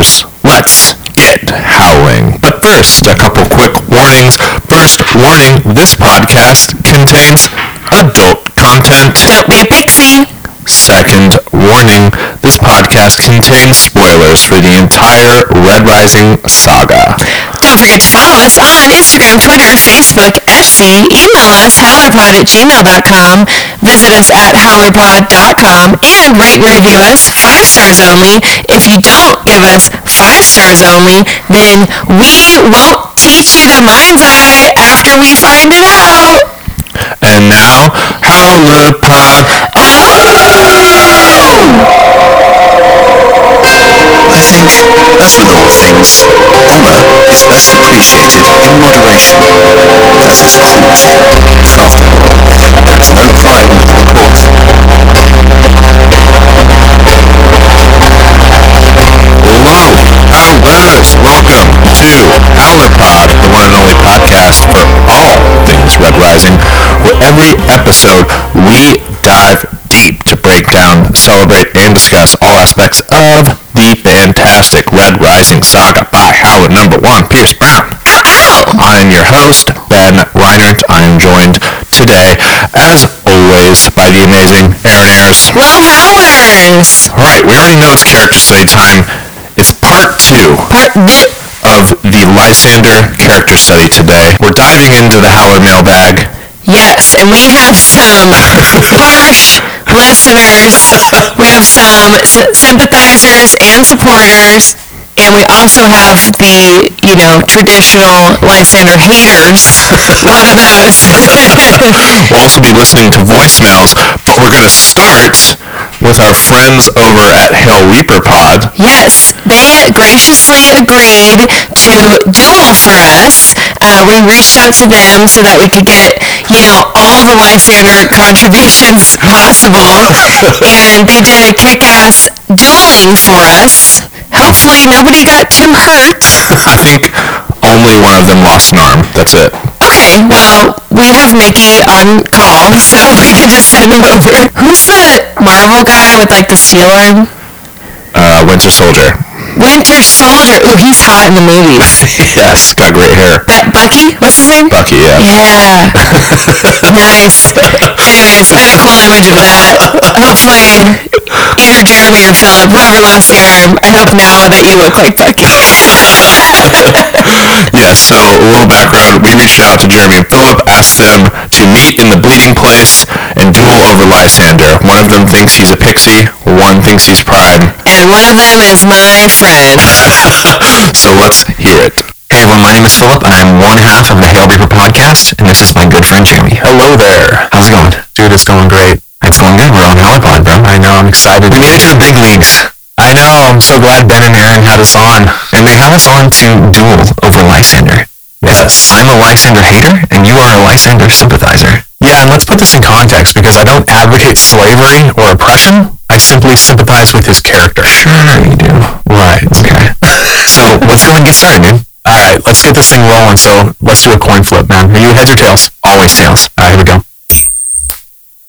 Let's get howling. But first, a couple quick warnings. First warning, this podcast contains adult content. Don't be a pixie. Second warning, this podcast contains spoilers for the entire Red Rising saga. Don't forget to follow us on Instagram, Twitter, Facebook, Etsy. Email us, howlerpod at gmail.com. Visit us at howlerpod.com and rate and review us five stars only. If you don't give us five stars only, then we won't teach you the mind's eye after we find it out. And now, Howler Pod. As with all things, honour is best appreciated in moderation. That is cruelty. After all, there is no crime. Hello, Howlers. Welcome to Howler Pod, the one and only podcast for all things Red Rising, where every episode we dive break down, celebrate, and discuss all aspects of the fantastic Red Rising saga by Howler number one, Pierce Brown. I'm your host, Ben Reinert. I am joined today, as always, by the amazing Erin Ayers. Well, howlers. All right, we already know it's character study time. It's part two Part two. of the Lysander character study today. We're diving into the Howler mailbag. Yes, and we have some harsh listeners. We have some s- sympathizers and supporters. And we also have the, you know, traditional Lysander haters. One of those. We'll also be listening to voicemails, but we're going to start with our friends over at Hail Reaper Pod. Yes, they graciously agreed to duel for us. Uh, we reached out to them so that we could get, you know, all the Lysander contributions possible. and they did a kick-ass dueling for us. Hopefully nobody got too hurt. I think only one of them lost an arm. That's it. Okay, well, we have Mickey on call, so we can just send him over. Who's the Marvel guy with, like, the steel arm? Uh, Winter Soldier. Winter Soldier. Ooh, he's hot in the movies. yes, got great hair. That Bucky? What's his name? Bucky, yeah. Yeah. nice. Anyways, I had a cool image of that. Hopefully, either Jeremy or Philip, whoever lost the arm, I hope now that you look like Bucky. Yes, so a little background. We reached out to Jeremy and Philip, asked them to meet in the bleeding place and duel over Lysander. One of them thinks he's a pixie, one thinks he's Prime. And one of them is my friend. So let's hear it. Hey everyone, my name is Philip. and I'm one half of the Hail Reaper podcast, and this is my good friend Jeremy. Hello there. How's it going? Dude, it's going great. It's going good. We're on Howlerpod, bro. I know, I'm excited. We made it to the big leagues. I know, I'm so glad Ben and Erin had us on. And they had us on to duel over Lysander. Yes. I'm a Lysander hater, and you are a Lysander sympathizer. Yeah, and let's put this in context, because I don't advocate slavery or oppression. I simply sympathize with his character. Sure you do. Right, okay. so, let's go ahead and get started, dude. Alright, let's get this thing rolling, so let's do a coin flip, man. Are you heads or tails? Always tails. Alright, here we go.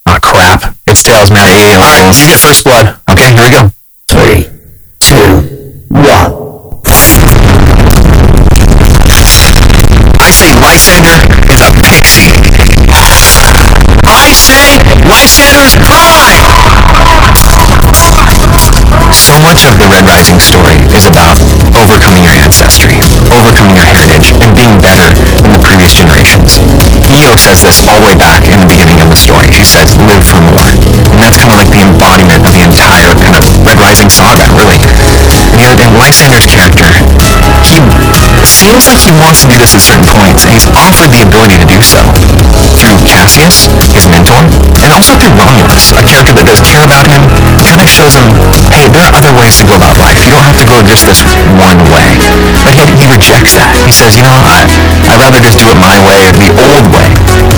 Ah, crap. It's tails, man. Alright, you get first blood. Okay, here we go. Lysander is a pixie. I say Lysander's prime. So much of the Red Rising story is about overcoming your ancestry, overcoming your heritage, and being better than the previous generations. Io says this all the way back in the beginning of the story. She says, live for more. And that's kind of like the embodiment of the entire kind of Red Rising saga, really. And, and Lysander's character, seems like he wants to do this at certain points, and he's offered the ability to do so through Cassius, his mentor, and also through Romulus, a character that does care about him, kind of shows him, hey, there are other ways to go about life. You don't have to go just this one way. But he, he rejects that. He says, you know, I, I'd rather just do it my way, the old way.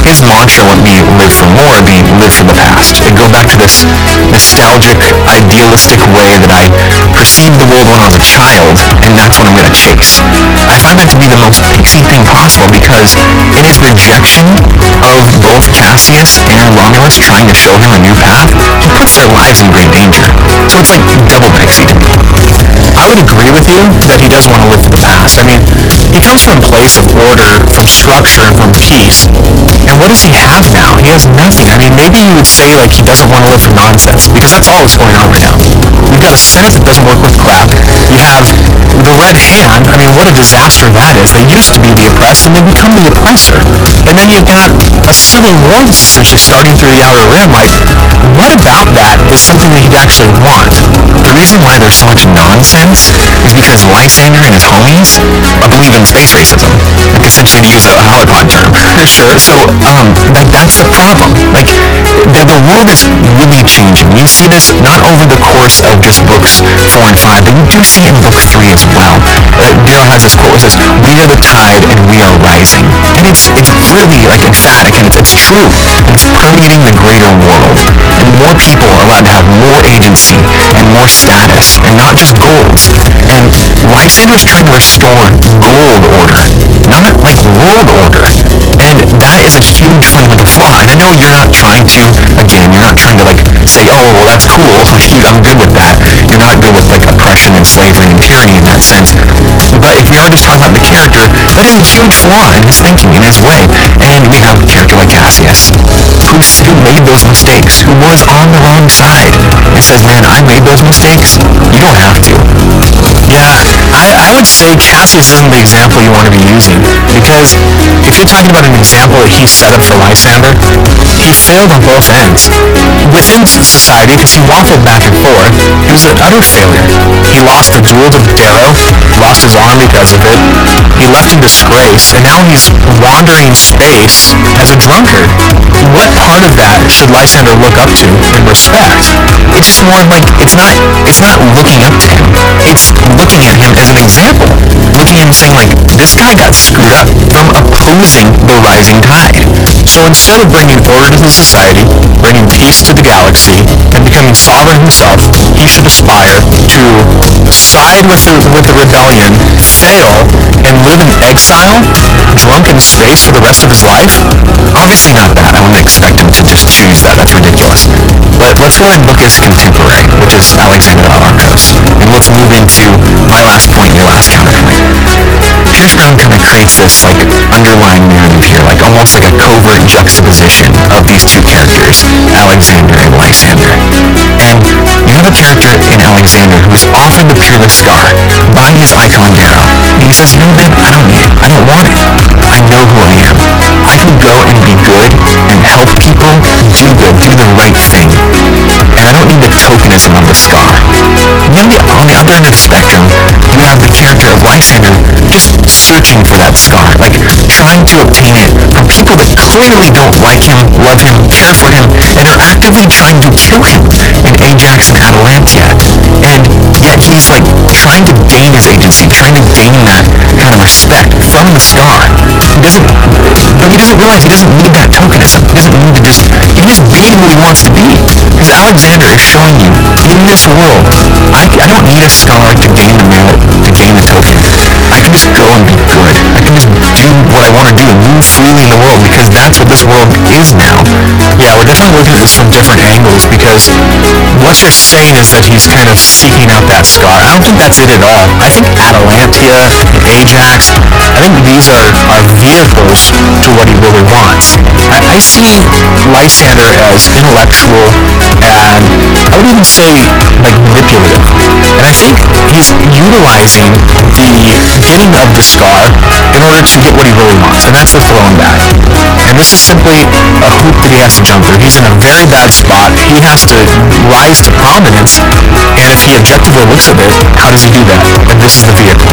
His mantra wouldn't be live for more, it'd be live for the past. It'd go back to this nostalgic, idealistic way that I perceived the world when I was a child, and that's what I'm going to chase. I find that to be the most pixie thing possible because in his rejection of both Cassius and Romulus trying to show him a new path, he puts their lives in great danger. So it's like double pixie to me. I would agree with you that he doesn't want to live for the past. I mean, he comes from a place of order, from structure, and from peace. And what does he have now? He has nothing. I mean, maybe you would say like he doesn't want to live for nonsense because that's all that's going on right now. You've got a Senate that doesn't work with crap. You have the Red Hand. I mean, what a disaster that is. They used to be the oppressed and they become the oppressor. And then you've got a civil war that's essentially starting through the outer rim. Like, what about that is something that he'd actually want? The reason why there's so much nonsense is because Lysander and his homies believe in space racism. Like, essentially, to use a Hollywood term. Sure. So, um, like, that's the problem. Like, the, the world is really changing. You see this not over the course of just books four and five, but you do see it in book three as well. Uh, Darrow has this quote says, "We are the tide and we are rising," and it's it's really like emphatic and it's, it's true. It's permeating the greater world, and more people are allowed to have more agency and more status, and not just gold. And Lysander's trying to restore gold order, not like world order. And that is a huge fundamental flaw. And I know you're not trying to, again, you're not trying to like say, oh, well, that's cool. You, I'm good with that. You're not good with like oppression and slavery and tyranny in that sense. But if we are just talking about the character, that is a huge flaw in his thinking, in his way. And we have a character like Cassius, who's, who made those mistakes, who was on the wrong side, and says, man, I made those mistakes. You don't have to. Yeah, I, I would say Cassius isn't the example you want to be using because if you're talking about an example that he set up for Lysander, he failed on both ends. Within society, because he waffled back and forth, he was an utter failure. He lost the duel to Darrow, lost his arm because of it. He left in disgrace, and now he's wandering space as a drunkard. What part of that should Lysander look up to and respect? It's just more like it's not it's not looking up to him. It's looking at him as an example. Looking at him saying like this guy got screwed up from opposing the rising tide. So instead of bringing order to the society, bringing peace to the galaxy, and becoming sovereign himself, he should aspire to side with the, with the rebellion, fail, and live in exile, drunk in space for the rest of his life? Obviously not that. I wouldn't expect him to just choose that. That's ridiculous. But let's go ahead and look at his contemporary, which is Alexander Arcos. And let's move into my last point, your last counterpoint. Kind of creates this like underlying narrative here, like almost like a covert juxtaposition of these two characters, Alexander and Lysander. And you have a character in Alexander who is offered the peerless scar by his icon Darrow. And he says, no man, I don't need it. I don't want it. I know who I am. I can go and be good and help people do good, do the right thing. And I don't need the tokenism of the scar. And then on the other end of the spectrum, you have the character of Lysander just searching for that scar, like trying to obtain it from people that clearly don't like him, love him, care for him, and are actively trying to kill him in Ajax and Atalantia. And yet he's like trying to gain his agency, trying to gain that kind of respect from the scar. He doesn't, but he doesn't realize he doesn't need that tokenism. He doesn't need to just, he can just be who he wants to be. Because Alexander is showing you, in this world, I, I don't need a scar to gain the merit, to gain the token. I can just go and be good. I can just do what I want to do and move freely in the world because that's what this world is now. Yeah, we're definitely looking at this from different angles because what you're saying is that he's kind of seeking out that scar. I don't think that's it at all. I think Atalantia, Ajax, I think these are, are vehicles to what he really wants. I, I see Lysander as intellectual and I would even say like manipulative. And I think he's utilizing the getting of the scar in order to get what he really wants, and that's the throwing back. And this is simply a hoop that he has to jump through. He's in a very bad spot. He has to rise to prominence, and if he objectively looks at it, how does he do that? And this is the vehicle.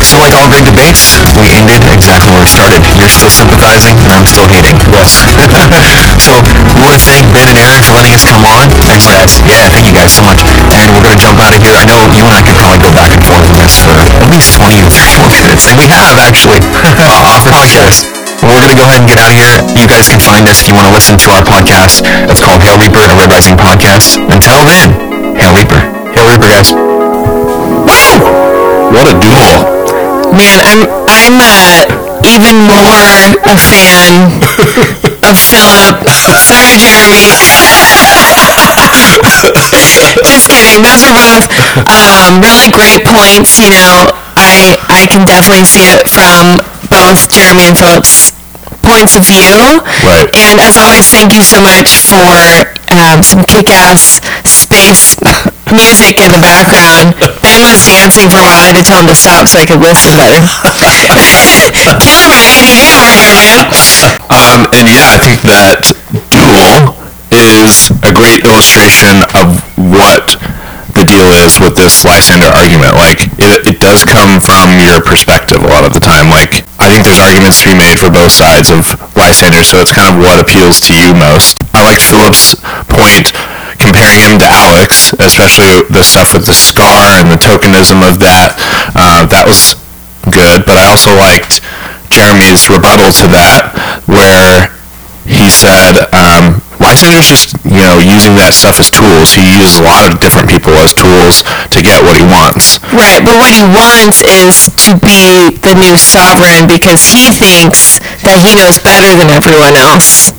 So like all great debates, we ended exactly where we started. You're still sympathizing, and I'm still hating. Yes. so we want to thank Ben and Erin for letting us come on. And uh, yeah, thank you guys so much. And we're gonna jump out of here. I know you and I could probably go back and forth on this for at least 20 to 30 more minutes, and we have actually off the podcast. Well, we're gonna go ahead and get out of here. You guys can find us if you want to listen to our podcast. It's called Hail Reaper, a Red Rising podcast. Until then, Hail Reaper. Hail Reaper, guys. Wow! What a duel. Man, I'm I'm uh, even more a fan of Philip. Sorry, Jeremy. Just kidding. Those are both um, really great points. You know, I I can definitely see it from both Jeremy and Philip's points of view. Right. And as always, thank you so much for um, some kick-ass space music in the background. Ben was dancing for a while. I had to tell him to stop so I could listen better. Killing my ADA over here, man. Um, and yeah, I think that Duel is a great illustration of what the deal is with this Lysander argument. Like, it, it does come from your perspective a lot of the time. Like, I think there's arguments to be made for both sides of Lysander, so it's kind of what appeals to you most. I liked Philip's point comparing him to Alex, especially the stuff with the scar and the tokenism of that. Uh, that was good, but I also liked Jeremy's rebuttal to that, where he said um, Lysander's just you know using that stuff as tools. He uses a lot of different people as tools to get what he wants. Right, but what he wants is to be the new sovereign because he thinks that he knows better than everyone else.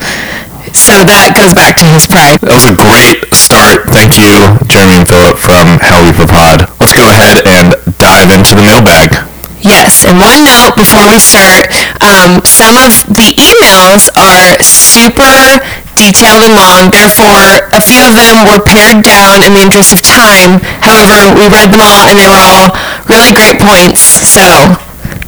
So that goes back to his pride. That was a great start. Thank you, Jeremy and Philip from Hail Reaper Pod. Let's go ahead and dive into the mailbag. Yes, and one note before we start, um, some of the emails are super detailed and long, therefore a few of them were pared down in the interest of time. However, we read them all and they were all really great points, so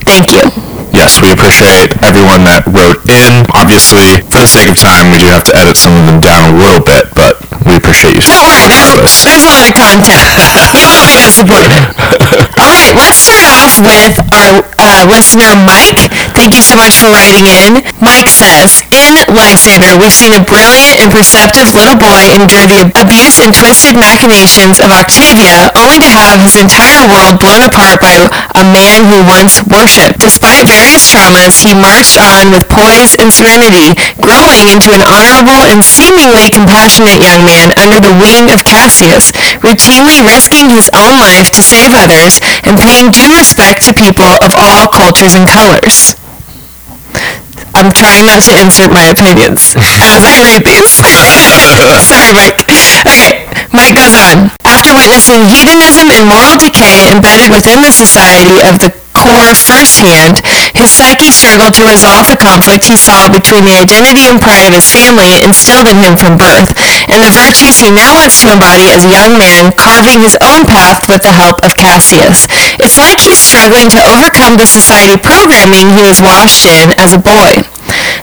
thank you. Yes, we appreciate everyone that wrote in. Obviously, for the sake of time, we do have to edit some of them down a little bit, but we appreciate you. Don't worry, there's, there's a lot of content. You won't be disappointed. All right, let's start off with our uh, listener, Mike. Thank you so much for writing in. Mike says, In Lysander, we've seen a brilliant and perceptive little boy endure the abuse and twisted machinations of Octavia, only to have his entire world blown apart by a man who once worshipped. Despite various traumas, he marched on with poise and serenity, growing into an honorable and seemingly compassionate young man under the wing of Cassius, routinely risking his own life to save others and paying due respect to people of all cultures and colors. I'm trying not to insert my opinions as I read these. Sorry, Mike. Okay, Mike goes on. After witnessing hedonism and moral decay embedded within the society of the core firsthand, his psyche struggled to resolve the conflict he saw between the identity and pride of his family instilled in him from birth, and the virtues he now wants to embody as a young man, carving his own path with the help of Cassius. It's like he's struggling to overcome the society programming he was washed in as a boy.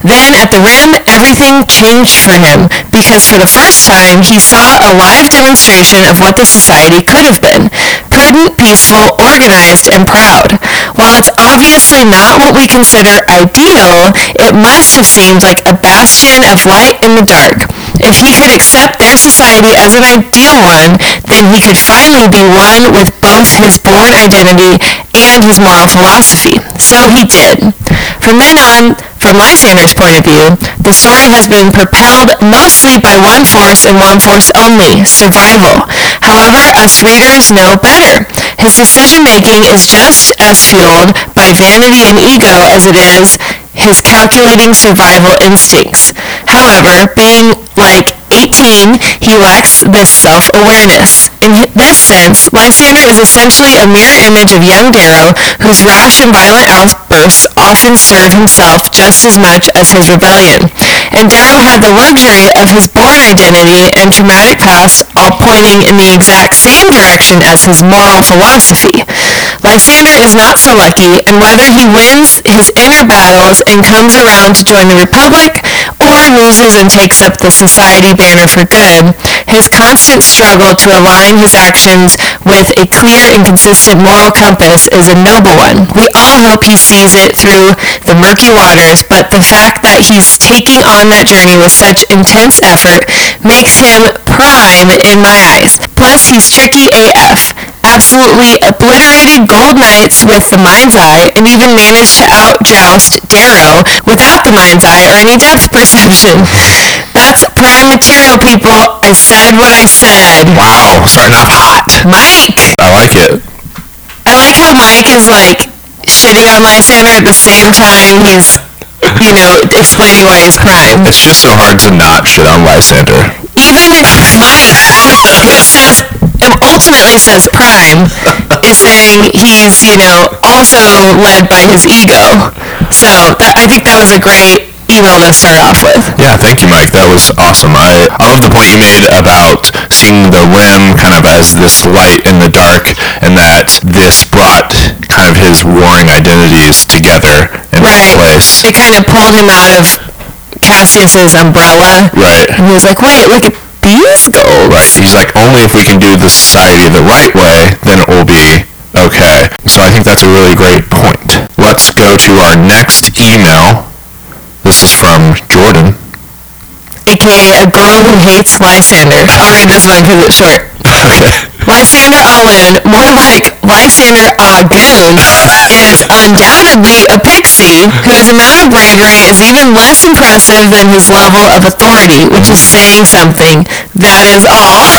Then, at the rim, everything changed for him, because for the first time he saw a live demonstration of what the society could have been. Prudent, peaceful, organized, and proud. While it's obviously not what we consider ideal, it must have seemed like a bastion of light in the dark. If he could accept their society as an ideal one, then he could finally be one with both his born identity and his moral philosophy. So he did. From then on, from my Lysander's point of view, the story has been propelled mostly by one force and one force only, survival. However, us readers know better. His decision-making is just as fueled by vanity and ego as it is his calculating survival instincts. However, being like 18, he lacks this self-awareness. In this sense, Lysander is essentially a mirror image of young Darrow, whose rash and violent outbursts often serve himself just as much as his rebellion. And Darrow had the luxury of his born identity and traumatic past all pointing in the exact same direction as his moral philosophy. Lysander is not so lucky, and whether he wins his inner battles and comes around to join the Republic, or loses and takes up the society banner for good, his constant struggle to align his actions with a clear and consistent moral compass is a noble one. We all hope he sees it through the murky waters, but the fact that he's taking on that journey with such intense effort makes him prime in my eyes. Plus, he's tricky AF. Absolutely obliterated gold knights with the mind's eye and even managed to outjoust Darrow without the mind's eye or any depth perception. That's prime material, people. I said what I said. Wow, starting off hot. Mike! I like it. I like how Mike is like shitting on Lysander at the same time he's, you know, explaining why he's prime. It's just so hard to not shit on Lysander. Even it's funny. It says, it ultimately says Prime is saying he's, you know, also led by his ego. So that, I think that was a great email to start off with. Yeah, thank you, Mike. That was awesome. I, I love the point you made about seeing the rim kind of as this light in the dark, and that this brought kind of his warring identities together in Right. one place. It kind of pulled him out of Cassius's umbrella. Right. And he was like, wait, look at these goals. Right. He's like, only if we can do the society the right way, then it will be okay. So I think that's a really great point. Let's go to our next email. This is from Jordan. AKA a girl who hates Lysander. I'll read this one because it's short. Okay. Lysander au Lune, more like Lysander uh, Agoon, is um, undoubtedly a pixie whose amount of bravery is even less impressive than his level of authority, which is saying something. That is all.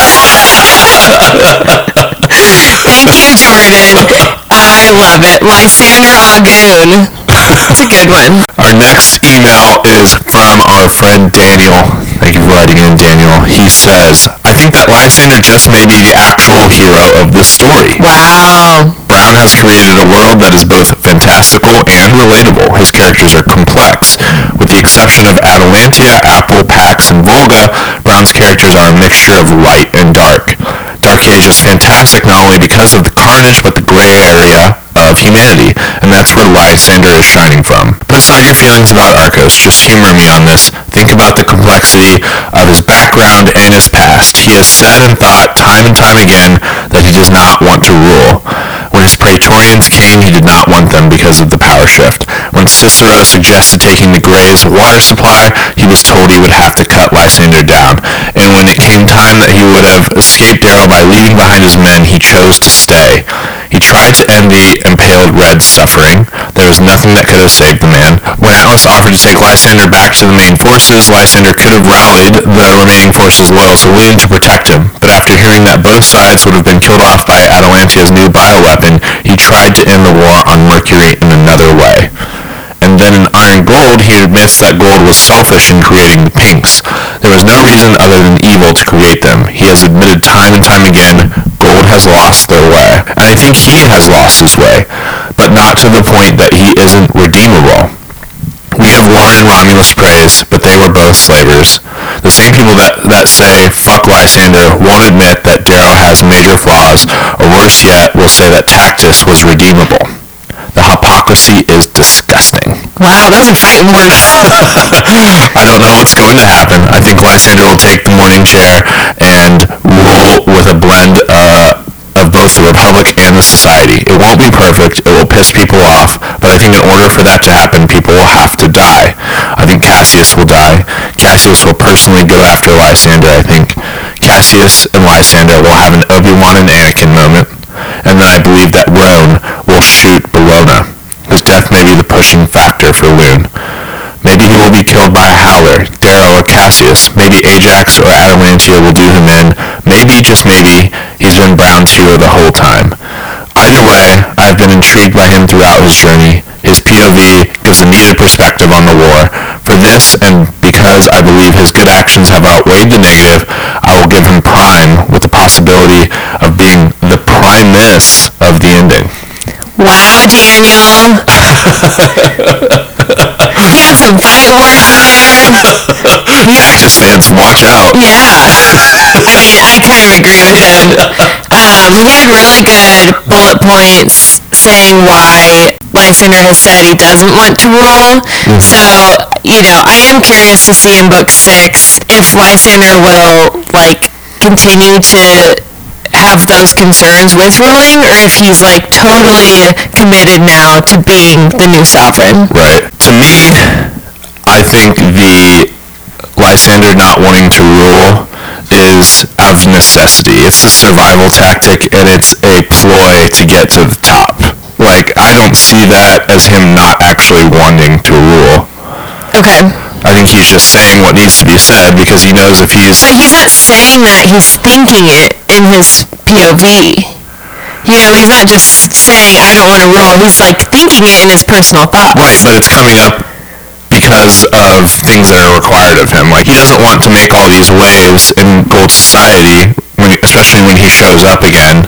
Thank you, Jordan. I love it. Lysander Agoon. It's a good one. Our next email is from our friend Daniel. Thank you for writing in, Daniel. He says, I think that Lysander just may be the actual hero of this story. Wow. Brown has created a world that is both fantastical and relatable. His characters are complex. With the exception of Atalantia, Apple, Pax, and Volga, Brown's characters are a mixture of light and dark. Dark Age is fantastic not only because of the carnage, but the gray area of humanity, and that's where Lysander is shining from. Put aside your feelings about Arcos, just humor me on this. Think about the complexity of his background and his past. He has said and thought time and time again that he does not want to rule. His Praetorians came, he did not want them because of the power shift. When Cicero suggested taking the Greys' water supply, he was told he would have to cut Lysander down. And when it came time that he would have escaped Darrow by leaving behind his men, he chose to stay. He tried to end the impaled Red's suffering. There was nothing that could have saved the man. When Atlas offered to take Lysander back to the main forces, Lysander could have rallied the remaining forces loyal to Lune to protect him. But after hearing that both sides would have been killed off by Atalantia's new bioweapon, he tried to end the war on Mercury in another way. And then in Iron Gold, he admits that Gold was selfish in creating the pinks. There was no reason other than evil to create them. He has admitted time and time again, Gold has lost their way. And I think he has lost his way, but not to the point that he isn't redeemable. We give Warren and Romulus praise, but they were both slavers. The same people that, that say, fuck Lysander, won't admit that Darrow has major flaws, or worse yet, will say that Tactus was redeemable. The hypocrisy is disgusting. Wow, those are fighting words. I don't know what's going to happen. I think Lysander will take the morning chair and rule with a blend uh, of both the Republic and the Society. It won't be perfect. It will piss people off. But I think in order for that to happen, people will have to die. I think Cassius will die. Cassius will personally go after Lysander. I think Cassius and Lysander will have an Obi-Wan and Anakin moment. And then I believe that Roan will shoot Bologna. His death may be the pushing factor for Lune. Maybe he will be killed by a Howler, Darrow, or Cassius. Maybe Ajax or Atalantia will do him in. Maybe, just maybe, he's been Brown's hero the whole time. Either way, I've been intrigued by him throughout his journey. His POV gives a needed perspective on the war. For this, and because I believe his good actions have outweighed the negative, I will give him Prime with the possibility of being the Primus of the ending. Wow, Daniel. he had some fighting words in there. Tactus fans, watch out. Yeah. I mean, I kind of agree with him. Um, he had really good bullet points saying why Lysander has said he doesn't want to rule. Hmm. So, you know, I am curious to see in book six if Lysander will, like, continue to have those concerns with ruling or if he's like totally committed now to being the new sovereign. Right. To me, I think the Lysander not wanting to rule is out of necessity. It's a survival tactic and it's a ploy to get to the top. Like, I don't see that as him not actually wanting to rule. Okay. I think he's just saying what needs to be said because he knows if he's... But he's not saying that, he's thinking it in his POV. You know, he's not just saying, I don't want to rule. He's like thinking it in his personal thoughts. Right, but it's coming up because of things that are required of him. Like he doesn't want to make all these waves in Gold Society, when, especially when he shows up again,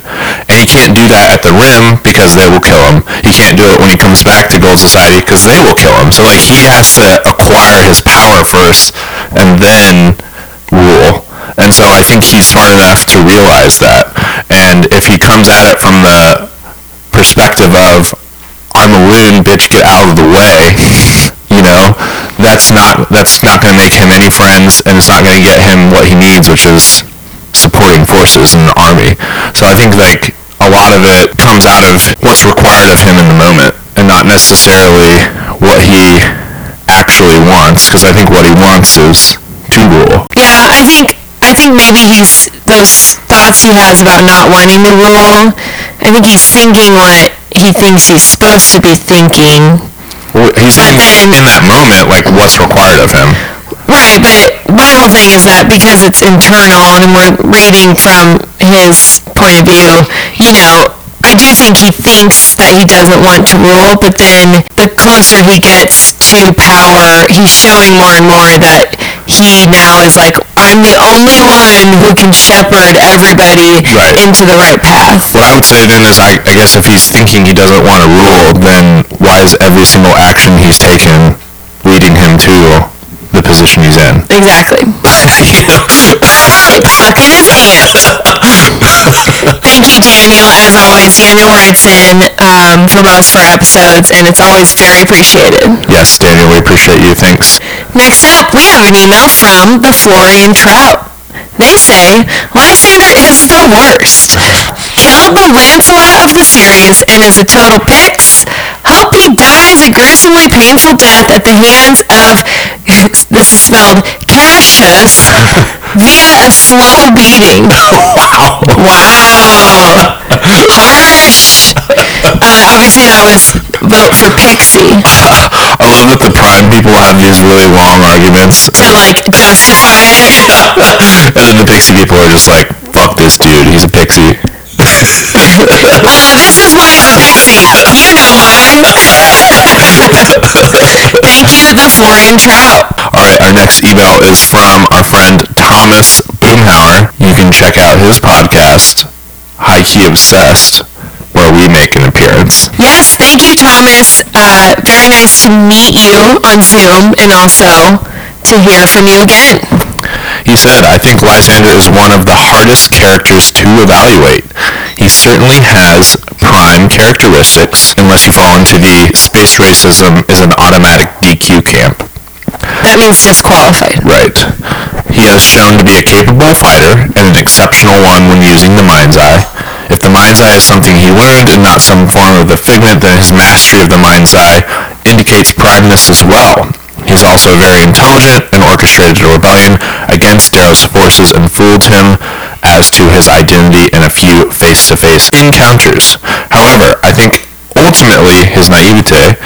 he can't do that at the Rim because they will kill him. He can't do it when he comes back to Gold Society because they will kill him. So like he has to acquire his power first and then rule. And so I think he's smart enough to realize that. And if he comes at it from the perspective of I'm a Lune, bitch, get out of the way. You know, that's not that's not going to make him any friends, and it's not going to get him what he needs, which is supporting forces in the army. So I think like lot of it comes out of what's required of him in the moment, and not necessarily what he actually wants. Because I think what he wants is to rule. Yeah, I think I think maybe he's those thoughts he has about not wanting to rule. I think he's thinking what he thinks he's supposed to be thinking. Well, he's But thinking then- in that moment like what's required of him. Right, but my whole thing is that because it's internal and we're reading from his point of view, you know, I do think he thinks that he doesn't want to rule, but then the closer he gets to power, he's showing more and more that he now is like, I'm the only one who can shepherd everybody Right. into the right path. What I would say then is, I, I guess if he's thinking he doesn't want to rule, then why is every single action he's taken leading him to the position he's in? Exactly. know? In his pants. Thank you, Daniel. As always, Daniel writes in um, for most of our episodes, and it's always very appreciated. yes, Daniel, we appreciate you. Thanks. Next up, we have an email from the Florian Trout. They say, Lysander is the worst. Killed the Lancelot of the series and is a total pix. Hope he dies a gruesomely painful death at the hands of, this is spelled, Cassius, via a slow beating. Wow. Wow. Harsh. Uh, obviously, that was vote for Pixie I love that the Prime people have these really long arguments, to, like, justify it. and then the Pixie people are just like, fuck this dude, he's a pixie. Thank you, the Florian Trout. Alright, our next email is from our friend Thomas Boomhauer. You can check out his podcast, High Key Obsessed, where we make an appearance. Yes, thank you, Thomas. Uh, very nice to meet you on Zoom and also to hear from you again. He said, I think Lysander is one of the hardest characters to evaluate. He certainly has prime characteristics, unless you fall into the space racism is an automatic DQ camp. That means disqualified. Right. He has shown to be a capable fighter and an exceptional one when using the Mind's Eye. If the Mind's Eye is something he learned and not some form of the figment, then his mastery of the Mind's Eye indicates primeness as well. He's also very intelligent and orchestrated a rebellion against Darrow's forces and fooled him as to his identity in a few face-to-face encounters. However, I think ultimately his naivete,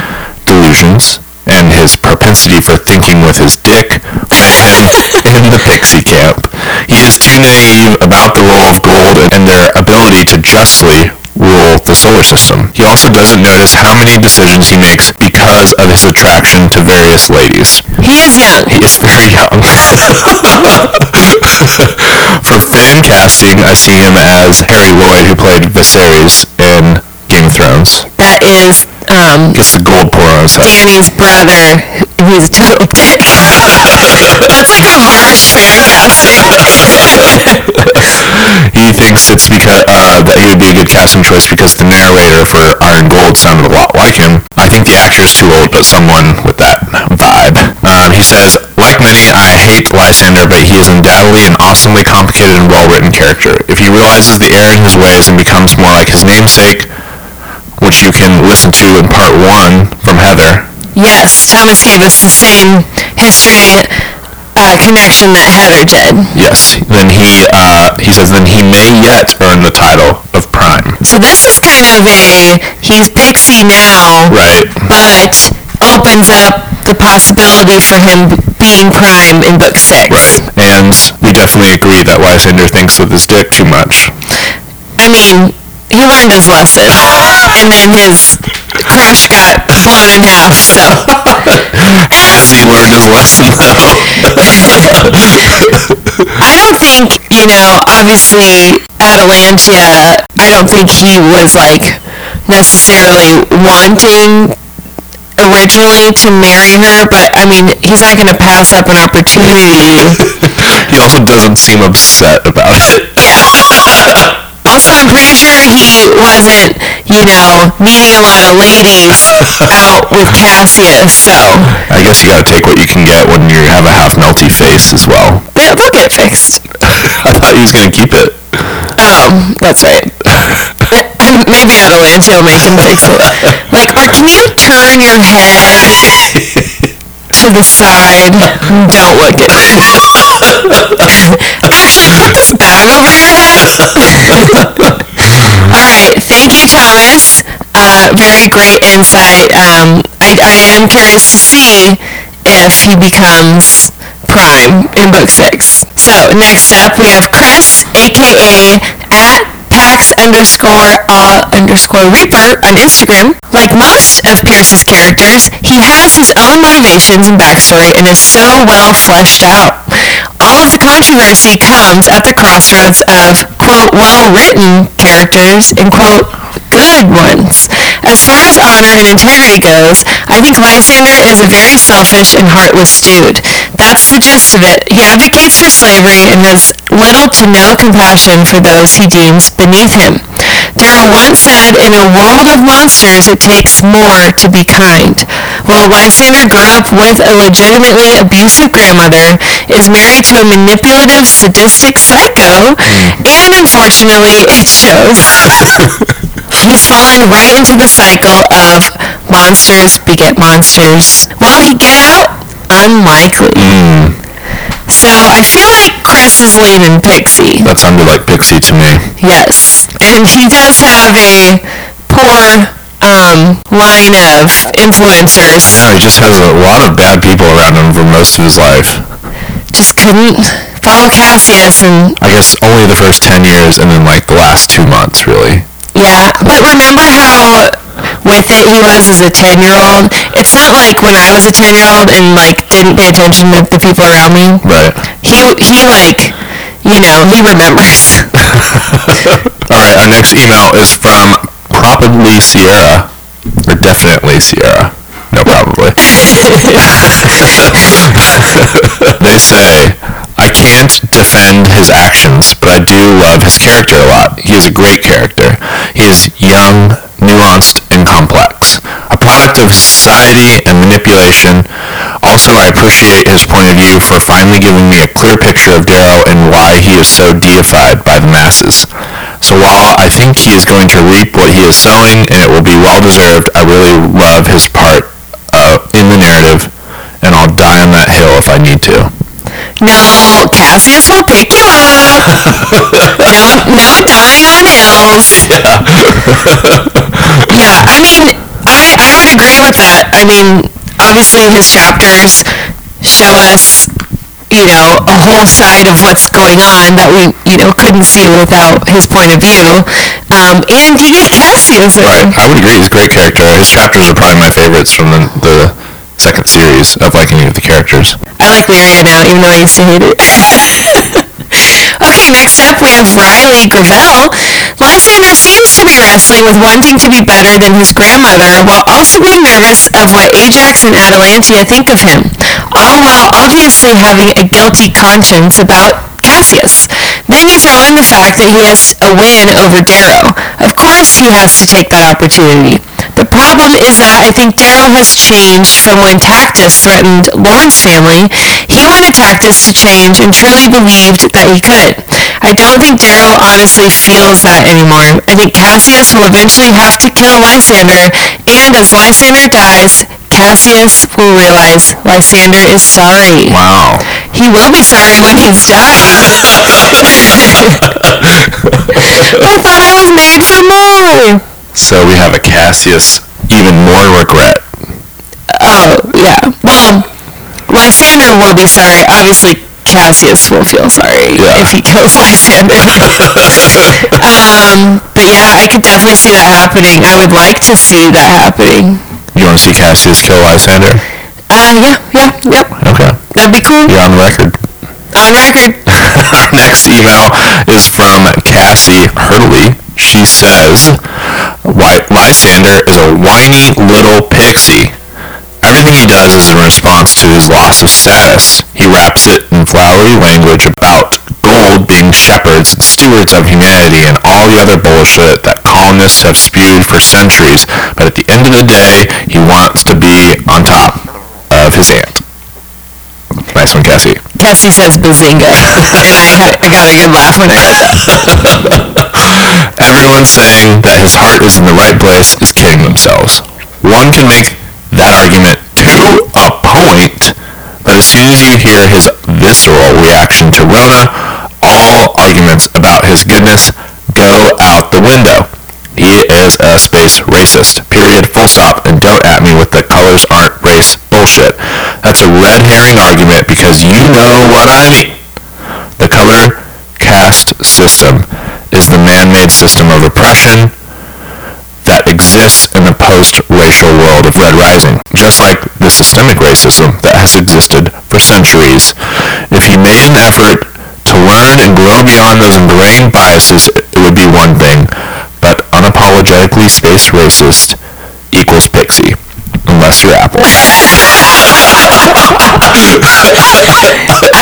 delusions, and his propensity for thinking with his dick place him in the pixie camp. He is too naive about the role of gold and their ability to justly rule the solar system. He also doesn't notice how many decisions he makes because of his attraction to various ladies. He is young. He is very young. For fan casting, I see him as Harry Lloyd, who played Viserys in Game of Thrones. That is um, Gets the gold pour on his head. Danny's brother, who's a total dick. That's like a harsh fan casting. Thinks it's because uh, that he would be a good casting choice because the narrator for Iron Gold sounded a lot like him. I think the actor is too old, but someone with that vibe. Um, he says, like many, I hate Lysander, but he is undoubtedly an awesomely complicated and well-written character. If he realizes the error in his ways and becomes more like his namesake, which you can listen to in part one from Heather, Yes, Thomas gave us the same history uh, connection that Heather did. yes, then he uh, he says then he may yet earn the title of Prime. So this is kind of a he's pixie now, Right. but opens up the possibility for him being prime in book six. Right. And we definitely agree that Lysander thinks with his dick too much. I mean, he learned his lesson, and then his crush got blown in half. So, Has he learned his lesson now? I don't think, you know, obviously Atalantia, I don't think he was like necessarily wanting originally to marry her, but I mean, he's not going to pass up an opportunity. he also doesn't seem upset about it. Also, I'm pretty sure he wasn't, you know, meeting a lot of ladies out with Cassius, so I guess you gotta take what you can get when you have a half melty face as well. they- they'll get fixed. I thought he was gonna keep it. Oh, that's right. Maybe Atalantia will make him fix it. Like, or can you turn your head to the side? Don't look at me. Actually, put this bag over your head. All right, thank you, Thomas. Uh, very great insight. Um, I, I am curious to see if he becomes Prime in book six. So next up, we have Chris, aka at Pax underscore uh, underscore Reaper on Instagram. Like most of Pierce's characters, he has his own motivations and backstory and is so well fleshed out. All of the controversy comes at the crossroads of, quote, well-written characters and, quote, good ones. As far as honor and integrity goes, I think Lysander is a very selfish and heartless dude. That's the gist of it. He advocates for slavery and has little to no compassion for those he deems beneath him. Darrow once said, in a world of monsters, it takes more to be kind. While Lysander grew up with a legitimately abusive grandmother, is married to a manipulative, sadistic psycho, and unfortunately, it shows. He's fallen right into the cycle of monsters beget monsters. Will he get out? Unlikely. So I feel like Chris is leaning Pixie. That sounded like Pixie to me. Yes. And he does have a poor um, line of influencers. No, he just has a lot of bad people around him for most of his life. Just couldn't follow Cassius and I guess only the first 10 years and then like the last two months, really. Yeah, but remember how with it he was as a 10 year old? It's not like when I was a 10 year old and like didn't pay attention to the people around me. Right. He, he like, you know, he remembers. Alright, our next email is from probably Sierra. Or definitely Sierra. No, probably. they say, I can't defend his actions, but I do love his character a lot. He is a great character. He is young, nuanced, and complex. A product of society and manipulation. Also, I appreciate his point of view for finally giving me a clear picture of Darrow and why he is so deified by the masses. So while I think he is going to reap what he is sowing, and it will be well deserved, I really love his part uh, in the narrative, and I'll die on that hill if I need to. No, Cassius will pick you up. no, no dying on hills. Yeah, I mean, I, I would agree with that. I mean, obviously his chapters show us, you know, a whole side of what's going on that we, you know, couldn't see without his point of view. Um, and you get Cassius. Right, I would agree. He's a great character. His chapters are probably my favorites from the, the second series of like any of the characters. I like Lyria now, even though I used to hate it. okay, next up we have Riley Gravel. Lysander seems to be wrestling with wanting to be better than his grandmother, while also being nervous of what Ajax and Atalantia think of him, all while obviously having a guilty conscience about Cassius. Then you throw in the fact that he has a win over Darrow. Of course he has to take that opportunity. Problem is that I think Darrow has changed from when Tactus threatened Lorn's family. He wanted Tactus to change and truly believed that he could. I don't think Darrow honestly feels that anymore. I think Cassius will eventually have to kill Lysander, and as Lysander dies, Cassius will realize Lysander is sorry. Wow. He will be sorry when he's dying. I thought I was made for more. So we have a Cassius even more regret. Oh, yeah. Well, Lysander will be sorry. Obviously, Cassius will feel sorry Yeah. if he kills Lysander. um, but yeah, I could definitely see that happening. I would like to see that happening. You want to see Cassius kill Lysander? Uh, yeah, yeah, yep. Okay. That'd be cool. You're on record. On record. Our next email is from Cassie Hurley. She says, "Wy- Lysander is a whiny little pixie. Everything he does is in response to his loss of status. He wraps it in flowery language about gold being shepherds and stewards of humanity and all the other bullshit that colonists have spewed for centuries. But at the end of the day, he wants to be on top of his aunt. Nice one, Cassie. Cassie says bazinga. and I, I got a good laugh when I. Everyone saying that his heart is in the right place is kidding themselves. One can make that argument to a point, but as soon as you hear his visceral reaction to Rhonna, all arguments about his goodness go out the window. He is a space racist. Period. Full stop. And don't at me with the colors aren't race bullshit. That's a red herring argument because you know what I mean. The color caste system is the man-made system of oppression that exists in the post-racial world of Red Rising, just like the systemic racism that has existed for centuries. If you made an effort to learn and grow beyond those ingrained biases, it would be one thing, but unapologetically space racist equals pixie, unless you're Apple. I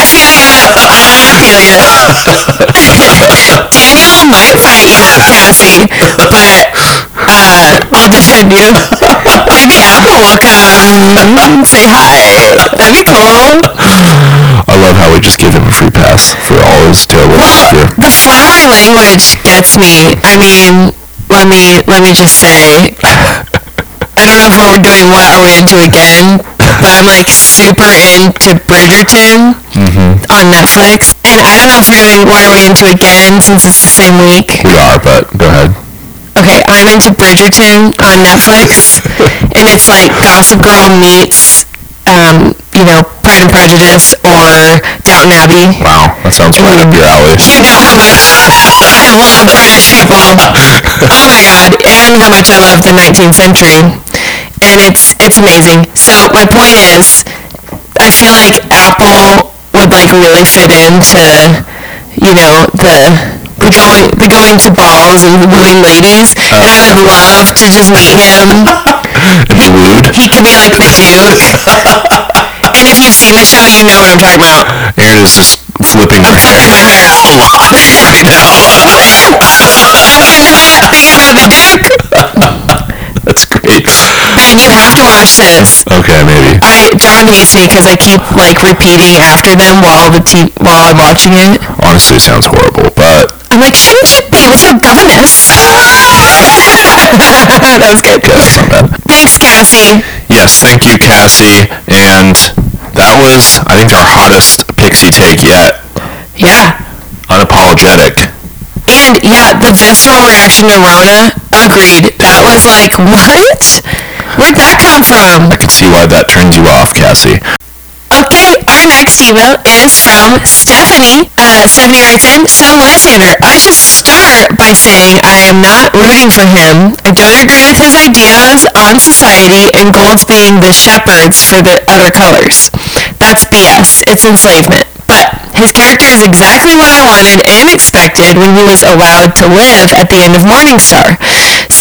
feel ya. I feel ya. Daniel might fight you, Cassie, but uh, I'll defend you. Maybe Apple will come say hi. That'd be cool. I love how we just give him a free pass for all his terrible Well, behavior. the flowery language gets me. I mean, let me let me just say, I don't know if we're doing what are we into again, but I'm like super into Bridgerton mm-hmm. on Netflix, and I don't know if we're doing what are we into again since it's the same week. We are, but go ahead. Okay, I'm into Bridgerton on Netflix, and it's like Gossip Girl meets, um, you know, Pride and Prejudice or Downton Abbey. Wow, that sounds right up your alley. You know how much I love British people. Oh my god, and how much I love the 19th century. And it's it's amazing. So my point is, I feel like Apple would like really fit into, you know, the the going the going to balls and wooing ladies. And I would love to just meet him. And be wooed. He could be like the Duke. And if you've seen the show, you know what I'm talking about. Erin is just flipping her hair. Flipping my hair. I know. You're not thinking about the Duke. That's great. You have to watch this. Okay, maybe. I John hates me because I keep like repeating after them while the t- while I'm watching it. Honestly, it sounds horrible, but I'm like, shouldn't you be with your governess? that was good. okay, that's not bad. Thanks, Cassie. Yes, thank you, Cassie. And that was, I think, our hottest pixie take yet. Yeah. Unapologetic. And yeah, the visceral reaction to Rhonna, agreed. That was like, what? Where'd that come from? I can see why that turns you off, Cassie. Okay, our next email is from Stephanie. Uh, Stephanie writes in, So Lysander, I should start by saying I am not rooting for him. I don't agree with his ideas on society and gold's being the shepherds for the other colors. That's BS. It's enslavement. But his character is exactly what I wanted and expected when he was allowed to live at the end of Morningstar.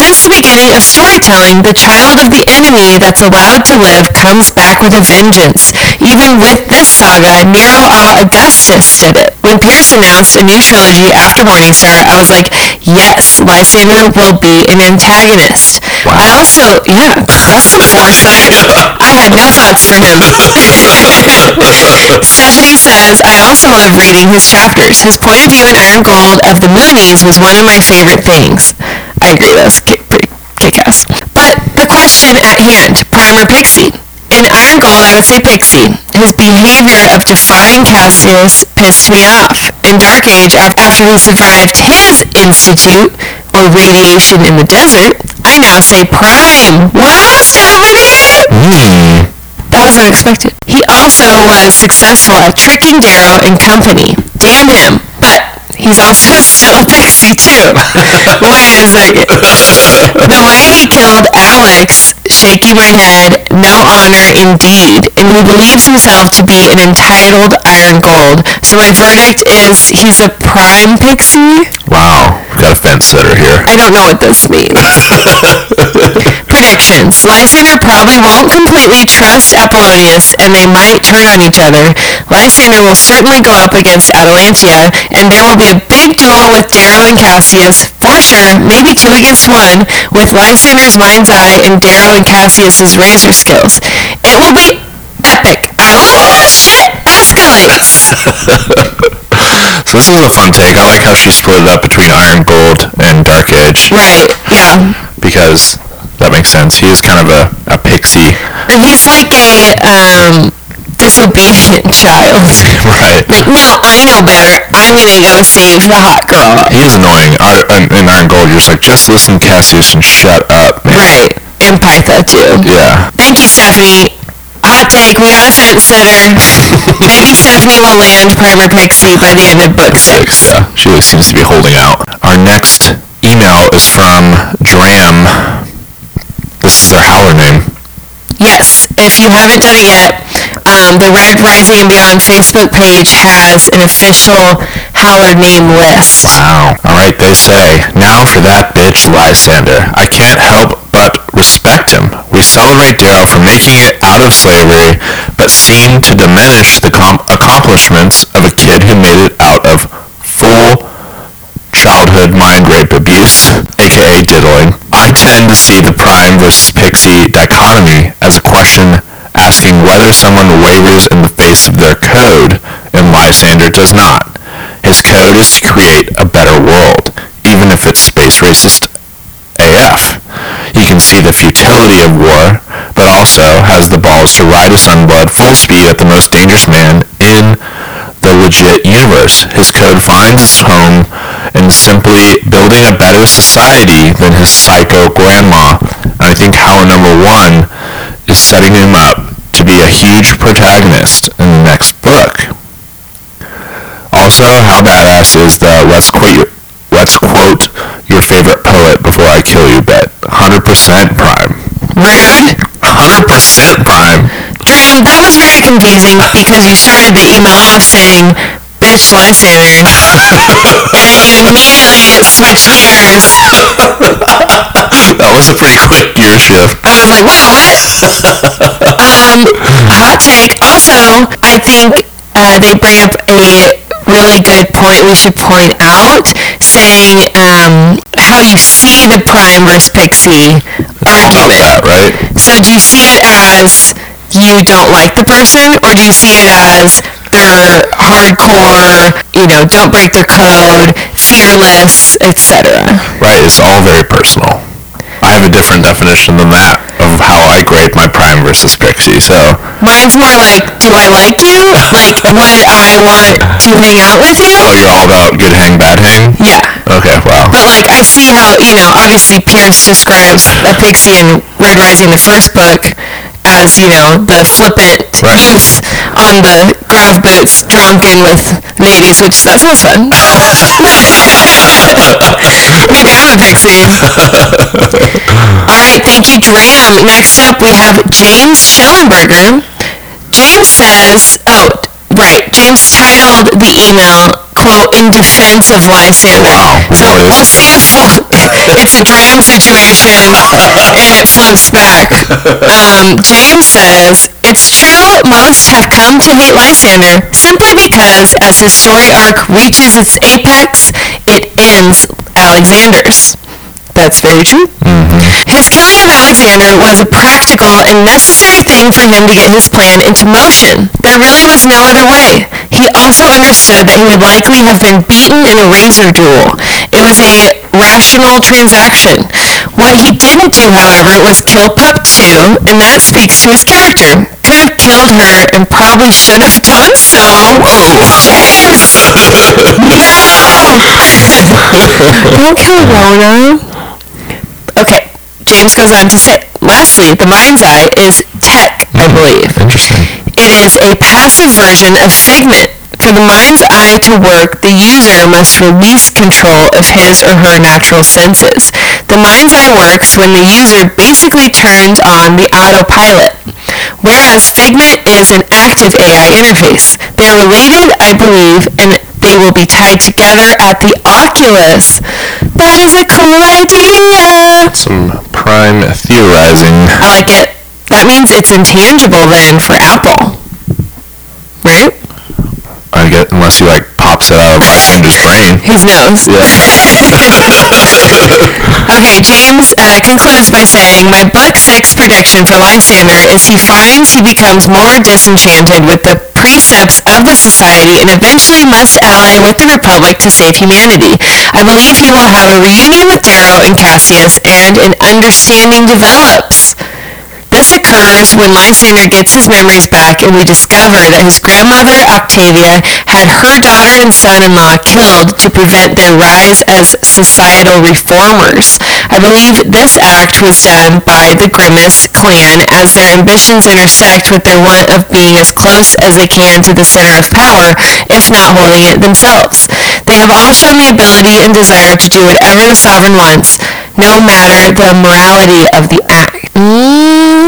Since the beginning of storytelling, the child of the enemy that's allowed to live comes back with a vengeance. Even with this saga, Nero Augustus did it. When Pierce announced a new trilogy after Morningstar, I was like, yes, Lysander will be an antagonist. I also, yeah, that's some foresight. I had no thoughts for him. Stephanie says, I also love reading his chapters. His point of view in Iron Gold of the Moonies was one of my favorite things. I agree, that's ki- pretty kick-ass. But the question at hand, Prime or Pixie? In Iron Gold, I would say Pixie. His behavior of defying Cassius pissed me off. In Dark Age, after he survived his institute, or radiation in the desert, I now say Prime. Wow, Stephanie! Hmm. That was unexpected. He also was successful at tricking Darrow and company. Damn him. But he's also still a pixie too. Wait a second. The way he killed Alex shaking my head, no honor indeed, and he believes himself to be an entitled iron gold. So my verdict is he's a prime pixie. Wow, we got a fence sitter here. I don't know what this means. Predictions. Lysander probably won't completely trust Apollonius, and they might turn on each other. Lysander will certainly go up against Atalantia, and there will be a big duel with Darrow and Cassius, for sure, maybe two against one, with Lysander's mind's eye and Darrow and Cassius's razor skills. It will be epic. Oh, shit! Escalates! So this is a fun take. I like how she split it up between Iron Gold and Dark Age right, yeah. because that makes sense. He is kind of a, a pixie. He's like a um, disobedient child. Right. Like, no, I know better. I'm gonna go save the hot girl. He is annoying. In, in Iron Gold, you're just like, just listen, Cassius, and shut up, man. Right. And Pytha too. Yeah. Thank you, Stephanie. Hot take, we got a fence sitter. Maybe Stephanie will land Primer Pixie by the end of book six. Yeah, she always seems to be holding out. Our next email is from Dram. This is their howler name. Yes, if you haven't done it yet, um, the Red Rising and Beyond Facebook page has an official Howler name list. Wow. All right, they say, now for that bitch Lysander. I can't help but respect him. We celebrate Darrow for making it out of slavery, but seem to diminish the com- accomplishments of a kid who made it out of full mind rape abuse, aka diddling. I tend to see the prime versus pixie dichotomy as a question asking whether someone wavers in the face of their code, and Lysander does not. His code is to create a better world, even if it's space racist AF. He can see the futility of war, but also has the balls to ride a sunblood full speed at the most dangerous man in legit universe. His code finds its home in simply building a better society than his psycho grandma. And I think Howler number one is setting him up to be a huge protagonist in the next book. Also, how badass is the let's quote your, let's quote your favorite poet before I kill you bet. 100% prime. Rude. 100% prime. Dram, that was very confusing because you started the email off saying, bitch Lysander, and then you immediately switched gears. That was a pretty quick gear shift. I was like, wait, what? um, hot take. Also, I think uh, they bring up a really good point we should point out, saying um, how you see the prime versus pixie argument. that, right? So do you see it as you don't like the person, or do you see it as they're hardcore, you know, don't break their code, fearless, etc.? Right, it's all very personal. I have a different definition than that of how I grade my versus pixie, so Mine's more like, do I like you? Like, would I want to hang out with you? oh, you're all about good hang, bad hang? Yeah. Okay, wow. But like, I see how, you know, obviously Pierce describes a pixie in Red Rising, the first book, as, you know, the flippant Right. youth on the grav boats drunken with ladies, which that sounds fun. we do have a pixie. All right, thank you, Dram. Next up, we have James Schellenberger. James says, oh, right, James titled the email, quote, in defense of Lysander. Wow, So we'll see if it's a Dram situation and it flips back. Um, James says, it's true most have come to hate Lysander simply because as his story arc reaches its apex, it ends Alexander's. That's very true. His killing of Alexander was a practical and necessary thing for him to get his plan into motion. There really was no other way. He also understood that he would likely have been beaten in a razor duel. It was a rational transaction. What he didn't do, however, was kill Pup 2, and that speaks to his character. Could have killed her and probably should have done so. James! no! Don't kill Rhonna. Okay, James goes on to say, lastly, the mind's eye is tech, I hmm. believe. Interesting. It is a passive version of Figment. For the mind's eye to work, the user must release control of his or her natural senses. The mind's eye works when the user basically turns on the autopilot, whereas Figment is an active AI interface. They're related, I believe, and they will be tied together at the Oculus. That is a cool idea! Some prime theorizing. I like it. That means it's intangible then for Apple. Right? I get unless he like pops it out of Lysander's brain. His nose. Okay, James uh, concludes by saying, My book six prediction for Lysander is he finds he becomes more disenchanted with the precepts of the society and eventually must ally with the Republic to save humanity. I believe he will have a reunion with Darrow and Cassius and an understanding develops. This occurs when Lysander gets his memories back and we discover that his grandmother, Octavia, had her daughter and son-in-law killed to prevent their rise as societal reformers. I believe this act was done by the Grimmus clan as their ambitions intersect with their want of being as close as they can to the center of power, if not holding it themselves. They have all shown the ability and desire to do whatever the sovereign wants, no matter the morality of the act. Mm,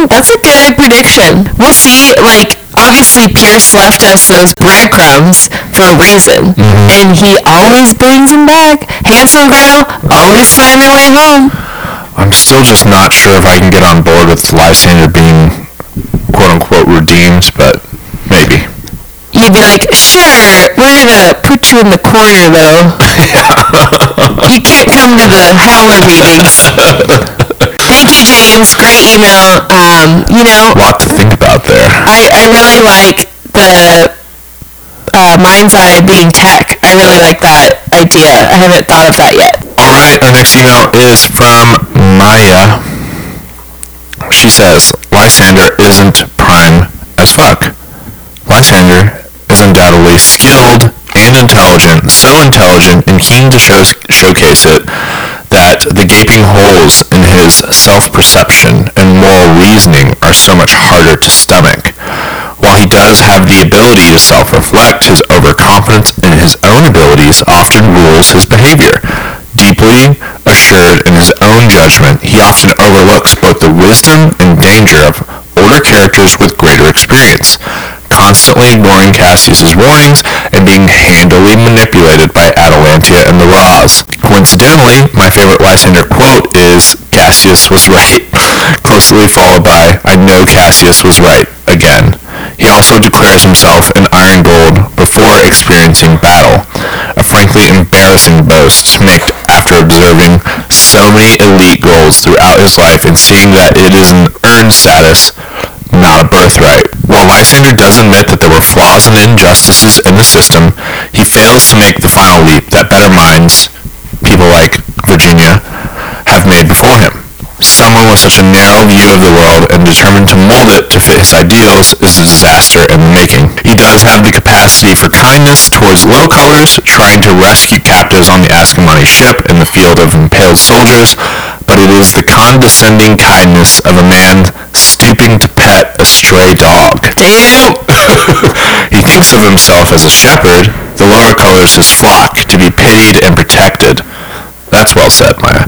that's a good prediction. We'll see, like, obviously Pierce left us those breadcrumbs for a reason. Mm-hmm. And he always brings them back. And Gretel always find their way home. I'm still just not sure if I can get on board with Lysander being quote unquote redeemed, but maybe. You'd be like, sure, we're gonna put you in the corner though. you can't come to the Howler meetings. Thank you, James. Great email. Um, you know, a lot to think about there. I, I really like the uh, mind's eye being tech. I really like that idea. I haven't thought of that yet. All right, our next email is from Maya. She says, Lysander isn't prime as fuck. Lysander is undoubtedly skilled and intelligent, so intelligent and keen to show, showcase it that the gaping holes in his self-perception and moral reasoning are so much harder to stomach. While he does have the ability to self-reflect, his overconfidence in his own abilities often rules his behavior. Deeply assured in his own judgment, he often overlooks both the wisdom and danger of older characters with greater experience, constantly ignoring Cassius's warnings and being handily manipulated by Atalantia and the Raws. Coincidentally, my favorite Lysander quote is, Cassius was right, closely followed by, I know Cassius was right, again. He also declares himself an Iron Gold before experiencing battle, a frankly embarrassing boast to make after observing so many elite goals throughout his life and seeing that it is an earned status, not a birthright. While Lysander does admit that there were flaws and injustices in the system, he fails to make the final leap that better minds, people like Virginia, have made before him. Someone with such a narrow view of the world and determined to mold it to fit his ideals is a disaster in the making. He does have the capacity for kindness towards low colors, trying to rescue captives on the Ascomanni ship in the field of impaled soldiers, but it is the condescending kindness of a man stooping to pet a stray dog. Damn. he thinks of himself as a shepherd, the lower colors his flock, to be pitied and protected. That's well said, Maya.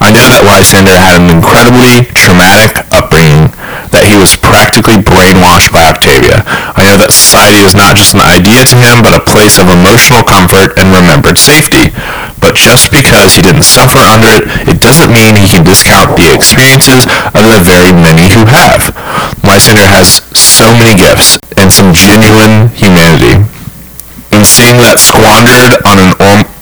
I know that Lysander had an incredibly traumatic upbringing, that he was practically brainwashed by Octavia. I know that society is not just an idea to him, but a place of emotional comfort and remembered safety. But just because he didn't suffer under it, it doesn't mean he can discount the experiences of the very many who have. Lysander has so many gifts and some genuine humanity and seeing that squandered on an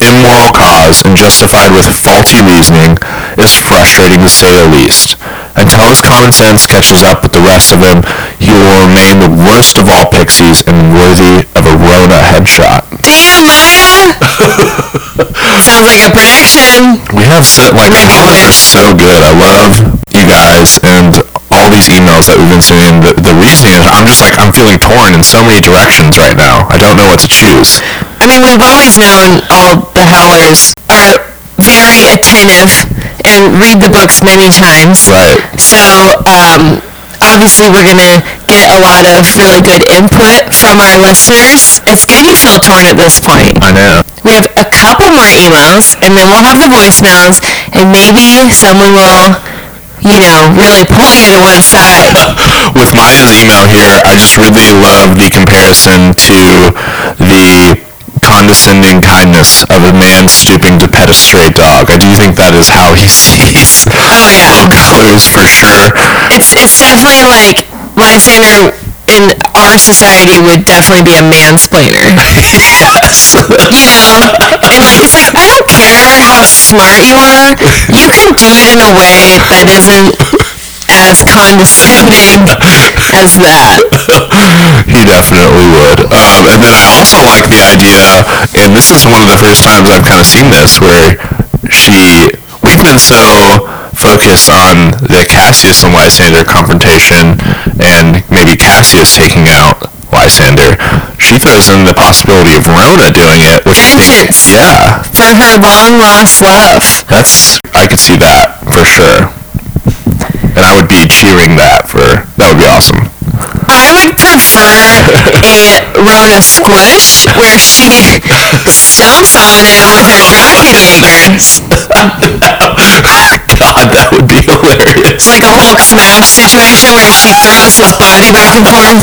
immoral cause and justified with faulty reasoning is frustrating to say the least. Until his common sense catches up with the rest of him, he will remain the worst of all pixies and worthy of a Rhonna headshot. Damn, Maya. Sounds like a prediction. We have set like all of are so good. I love you guys and all these emails that we've been sending. The, the reasoning is I'm just like I'm feeling torn in so many directions right now. I don't know what to choose. I mean, we've always known all the Howlers are very attentive and read the books many times. Right. So, um, obviously we're going to get a lot of really good input from our listeners. It's getting so torn at this point. I know. We have a couple more emails, and then we'll have the voicemails, and maybe someone will, you know, really pull you to one side. With Maya's email here, I just really love the comparison to the condescending kindness of a man stooping to pet a stray dog. I do think that is how he sees Oh, yeah. colors for sure. It's it's definitely like Lysander in our society would definitely be a mansplainer. yes. You know? And like it's like I don't care how smart you are, you can do it in a way that isn't as condescending as that. he definitely would. Um, and then I also like the idea, and this is one of the first times I've kind of seen this, where she, we've been so focused on the Cassius and Lysander confrontation, and maybe Cassius taking out Lysander. She throws in the possibility of Verona doing it, which I think, Vengeance. yeah, For her long lost love. that's, I could see that for sure. And I would be cheering that for, that would be awesome. I would prefer a Rhonna squish where she stomps on him with her Drachenjägers. Oh, god, that would be hilarious. It's like a Hulk smash situation where she throws his body back and forth.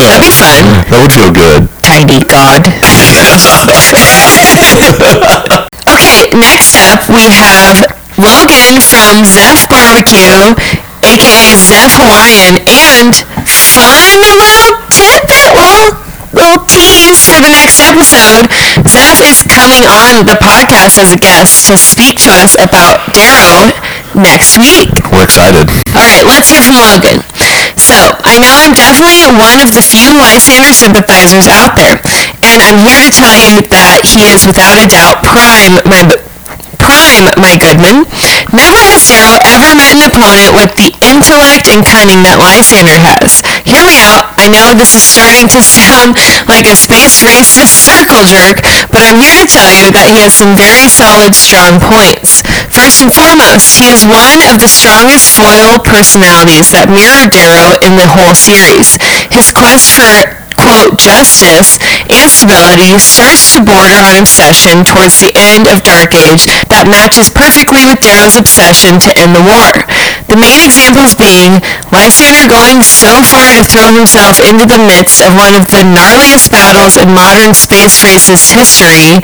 That'd be fun. That would feel good. Tiny god. Okay, next up we have Logan from Zef Barbecue, aka Zef Hawaiian, and fun little tidbit, little, little tease for the next episode. Zef is coming on the podcast as a guest to speak to us about Darrow next week. We're excited. All right, let's hear from Logan. So, I know I'm definitely one of the few Lysander sympathizers out there, and I'm here to tell you that he is without a doubt prime my prime my Goodman. Never has Darrow ever met an opponent with the intellect and cunning that Lysander has. Hear me out. I know this is starting to sound like a space racist circle jerk, but I'm here to tell you that he has some very solid, strong points. First and foremost, he is one of the strongest foil personalities that mirror Darrow in the whole series. His quest for quote, justice and stability starts to border on obsession towards the end of Dark Age that matches perfectly with Darrow's obsession to end the war. The main examples being Lysander going so far to throw himself into the midst of one of the gnarliest battles in modern space race's history,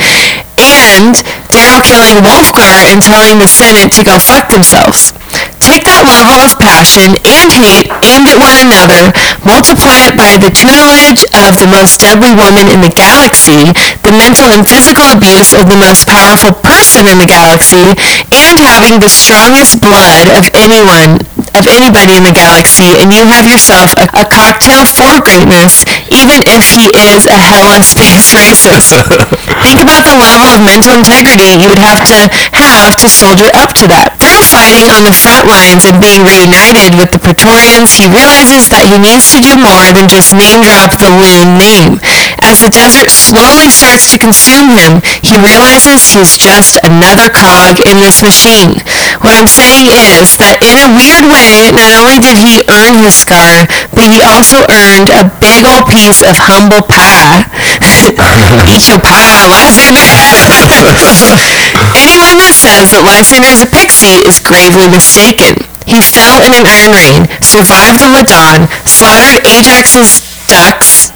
and Darrow killing Wulfgar and telling the Senate to go fuck themselves. Take that level of passion and hate aimed at one another, multiply it by the tutelage of the most deadly woman in the galaxy, the mental and physical abuse of the most powerful person in the galaxy, and having the strongest blood of anyone, of anybody in the galaxy, and you have yourself a, a cocktail for greatness, even if he is a hella space racist. Think about the level of mental integrity you would have to have to soldier up to that. Through fighting on the front lines and being reunited with the Praetorians, he realizes that he needs to do more than just name drop the Lune name. As the desert slowly starts to consume him, he realizes he's just another cog in this machine. What I'm saying is that in a weird way, not only did he earn his scar, but he also earned a big old piece of humble pie. Eat your pie, Lysander. Anyone that says that Lysander is a pixie is gravely mistaken. He fell in an iron rain, survived the Ladon, slaughtered Ajax's ducks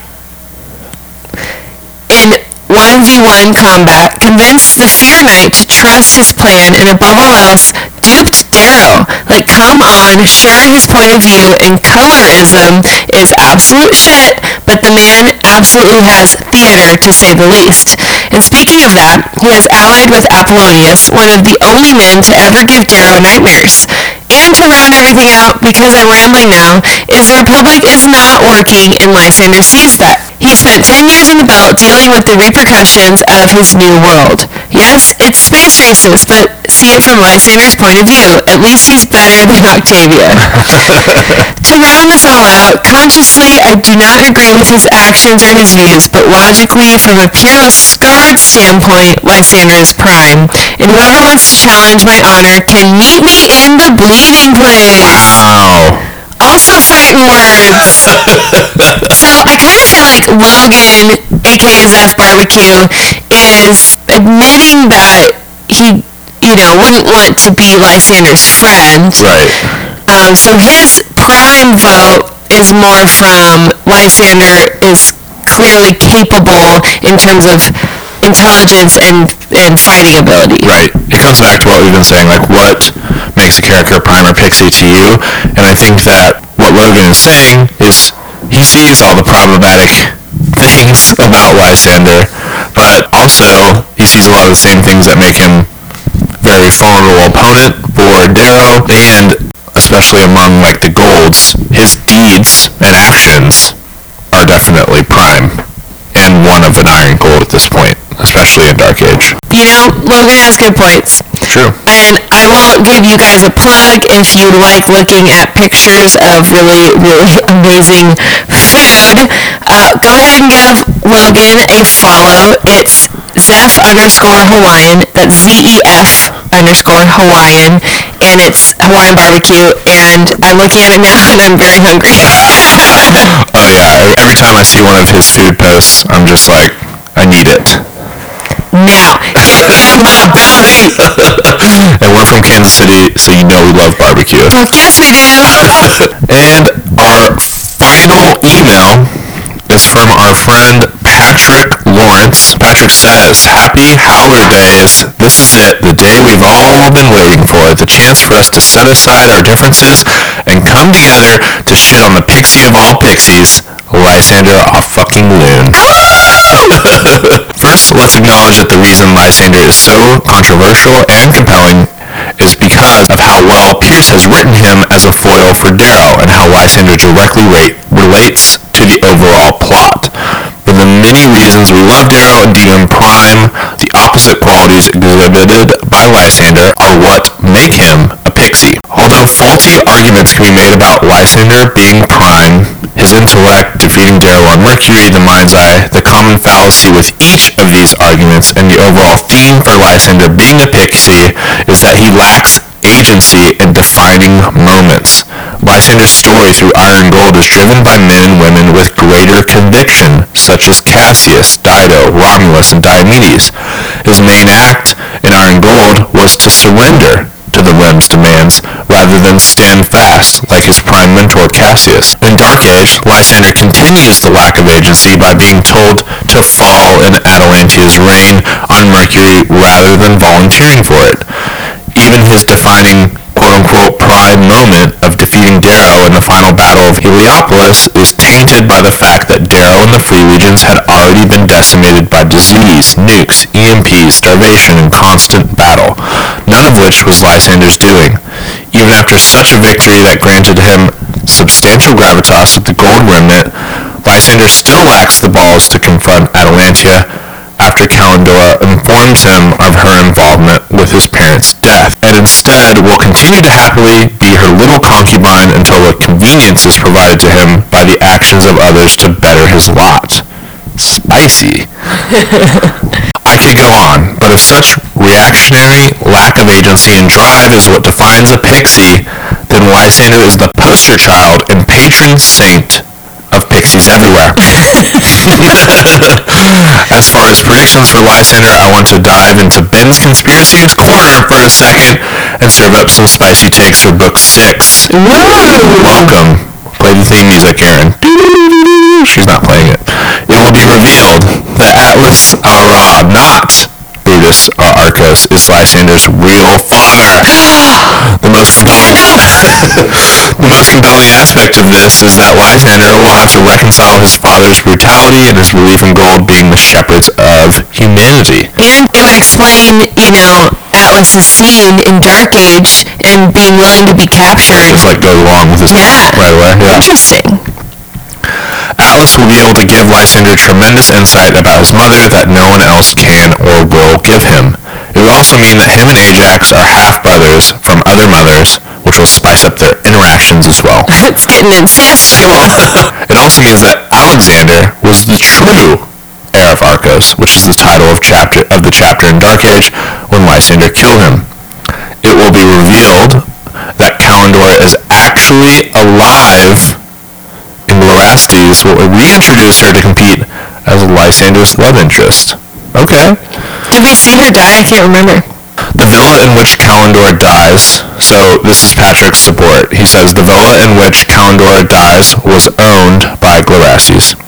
in 1v1 combat, convinced the Fear Knight to trust his plan, and above all else, duped Darrow. Like, come on, sharing his point of view and colorism is absolute shit, but the man absolutely has theater, to say the least. And speaking of that, he is allied with Apollonius, one of the only men to ever give Darrow nightmares. And to round everything out, because I'm rambling now, is the Republic is not working and Lysander sees that. He spent 10 years in the belt dealing with the repercussions of his new world. Yes, it's space racist, but see it from Lysander's point of view. At least he's better than Octavia. to round this all out, consciously I do not agree with his actions or his views, but logically, from a pure scarred standpoint, Lysander is prime. And whoever wants to challenge my honor can meet me in the bleeding place. Wow. Also, fighting words. so I kind of feel like Logan, aka Zef Barbecue, is admitting that he, you know, wouldn't want to be Lysander's friend. Right. Um, so his prime vote is more from Lysander is clearly capable in terms of intelligence and, and fighting ability. Right. It comes back to what we've been saying, like what makes a character prime or pixie to you, and I think that what Logan is saying is he sees all the problematic things about Lysander, but also he sees a lot of the same things that make him very formidable opponent for Darrow, and especially among like the golds, his deeds and actions are definitely prime and one of an iron gold at this point, especially in Dark Age. You know, Logan has good points. True. And I won't give you guys a plug if you like looking at pictures of really, really amazing food. Uh, go ahead and give Logan a follow. It's Zef underscore Hawaiian. That's Z-E-F underscore Hawaiian. And it's Hawaiian barbecue. And I'm looking at it now and I'm very hungry. Oh yeah, every time I see one of his food posts, I'm just like, I need it. Now, get in my belly. And we're from Kansas City, so you know we love barbecue. Yes, we do. And our final email is from our friend Patrick Lawrence. Patrick says, Happy Howler Days. This is it, the day we've all been waiting for. The chance for us to set aside our differences and come together to shit on the pixie of all pixies, Lysander a fucking Lune. First, let's acknowledge that the reason Lysander is so controversial and compelling is because of how well Pierce has written him as a foil for Darrow and how Lysander directly rate, relates to the overall plot. For the many reasons we love Darrow and deem prime, the opposite qualities exhibited by Lysander are what make him a pixie. Although faulty arguments can be made about Lysander being prime, his intellect defeating Darrow on Mercury, the mind's eye, the common fallacy with each of these arguments and the overall theme for Lysander being a pixie is that he lacks agency in defining moments. Lysander's story through Iron Gold is driven by men and women with greater conviction, such as Cassius, Dido, Romulus, and Diomedes. His main act in Iron Gold was to surrender to the Rim's demands rather than stand fast like his prime mentor Cassius. In Dark Age, Lysander continues the lack of agency by being told to fall in Atalantia's reign on Mercury rather than volunteering for it. Even his defining quote-unquote prime moment of defeating Darrow in the final battle of Heliopolis is tainted by the fact that Darrow and the Free Legions had already been decimated by disease, nukes, EMPs, starvation, and constant battle, none of which was Lysander's doing. Even after such a victory that granted him substantial gravitas with the Gold Remnant, Lysander still lacks the balls to confront Atalantia after Kalindora informs him of her involvement with his parents' death, and instead will continue to happily be her little concubine until a convenience is provided to him by the actions of others to better his lot. Spicy. I could go on, but if such reactionary lack of agency and drive is what defines a pixie, then Lysander is the poster child and patron saint of pixies everywhere. as far as predictions for Lysander, I want to dive into Ben's Conspiracies Corner for a second and serve up some spicy takes for Book 6. Welcome. Play the theme music, Erin. She's not playing it. It will be revealed that Atlas au Raa, uh, not Uh, Arcos, is Lysander's real father. The most the most compelling aspect of this is that Lysander will have to reconcile his father's brutality and his belief in gold being the shepherds of humanity. And it would explain, you know, Atlas's scene in Dark Age and being willing to be captured. Just like goes along with his Yeah. right away. Yeah. Interesting. Atlas will be able to give Lysander tremendous insight about his mother that no one else can or will give him. It would also mean that him and Ajax are half-brothers from other mothers, which will spice up their interactions as well. It's getting incestual. It also means that Alexander was the true heir of Arcos, which is the title of chapter of the chapter in Dark Age when Lysander killed him. It will be revealed that Kalendor is actually alive alive will reintroduce her to compete as Lysander's love interest. Okay. Did we see her die? I can't remember. The villa in which Calendor dies, so this is Patrick's support. He says the villa in which Calendor dies was owned by Glirastes.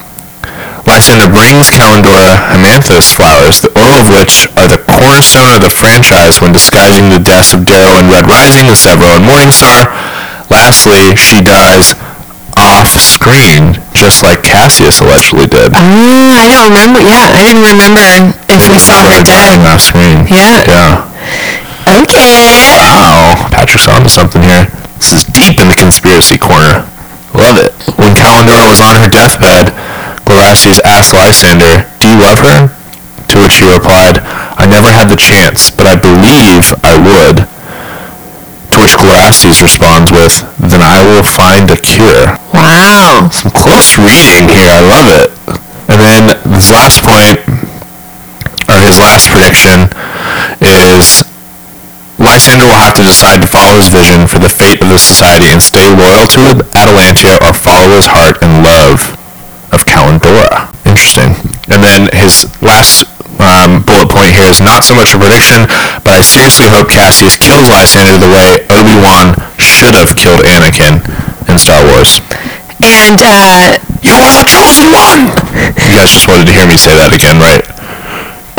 Lysander brings Kalindora Hamanthus flowers, the oil of which are the cornerstone of the franchise when disguising the deaths of Darrow and Red Rising and Sevro in Morningstar. Lastly, she dies off-screen, just like Cassius allegedly did. Ah, I don't remember. Yeah, I didn't remember if we saw her dead. off-screen. Yeah. Yeah. Okay. Wow, Patrick's onto something here. This is deep in the conspiracy corner. Love it. When Kalindora was on her deathbed, Glirastes asked Lysander, do you love her? To which he replied, I never had the chance, but I believe I would. To which Glirastes responds with, then I will find a cure. Wow. Some close reading here. I love it. And then this last point, or his last prediction, is Lysander will have to decide to follow his vision for the fate of the society and stay loyal to Atalantia or follow his heart and love of Kalindora. Interesting. And then his last um, bullet point here is not so much a prediction, but I seriously hope Cassius kills Lysander the way Obi-Wan should have killed Anakin in Star Wars. And uh, You are the chosen one! You guys just wanted to hear me say that again, right?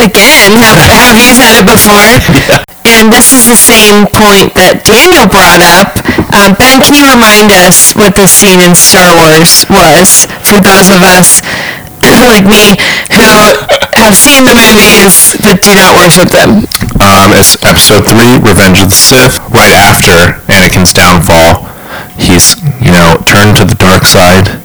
again, have, have you said it before? Yeah. And this is the same point that Daniel brought up. Um, ben, can you remind us what the scene in Star Wars was for those of us like me who have seen the movies but do not worship them? Um, it's episode 3, Revenge of the Sith. Right after Anakin's downfall, he's, you know, turned to the dark side.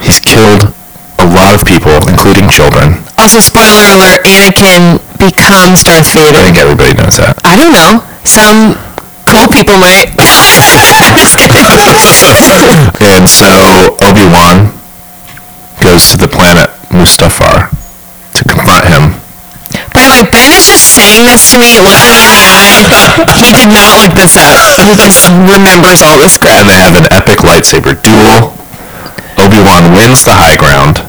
He's killed a lot of people, including children. Also, spoiler alert, Anakin becomes Darth Vader. I think everybody knows that. I don't know. Some cool people might. Just kidding. And so Obi-Wan goes to the planet Mustafar to confront him. Ben is just saying this to me, looking me in the eye. He did not look this up. He just remembers all this crap. And they have an epic lightsaber duel. Obi-Wan wins the high ground.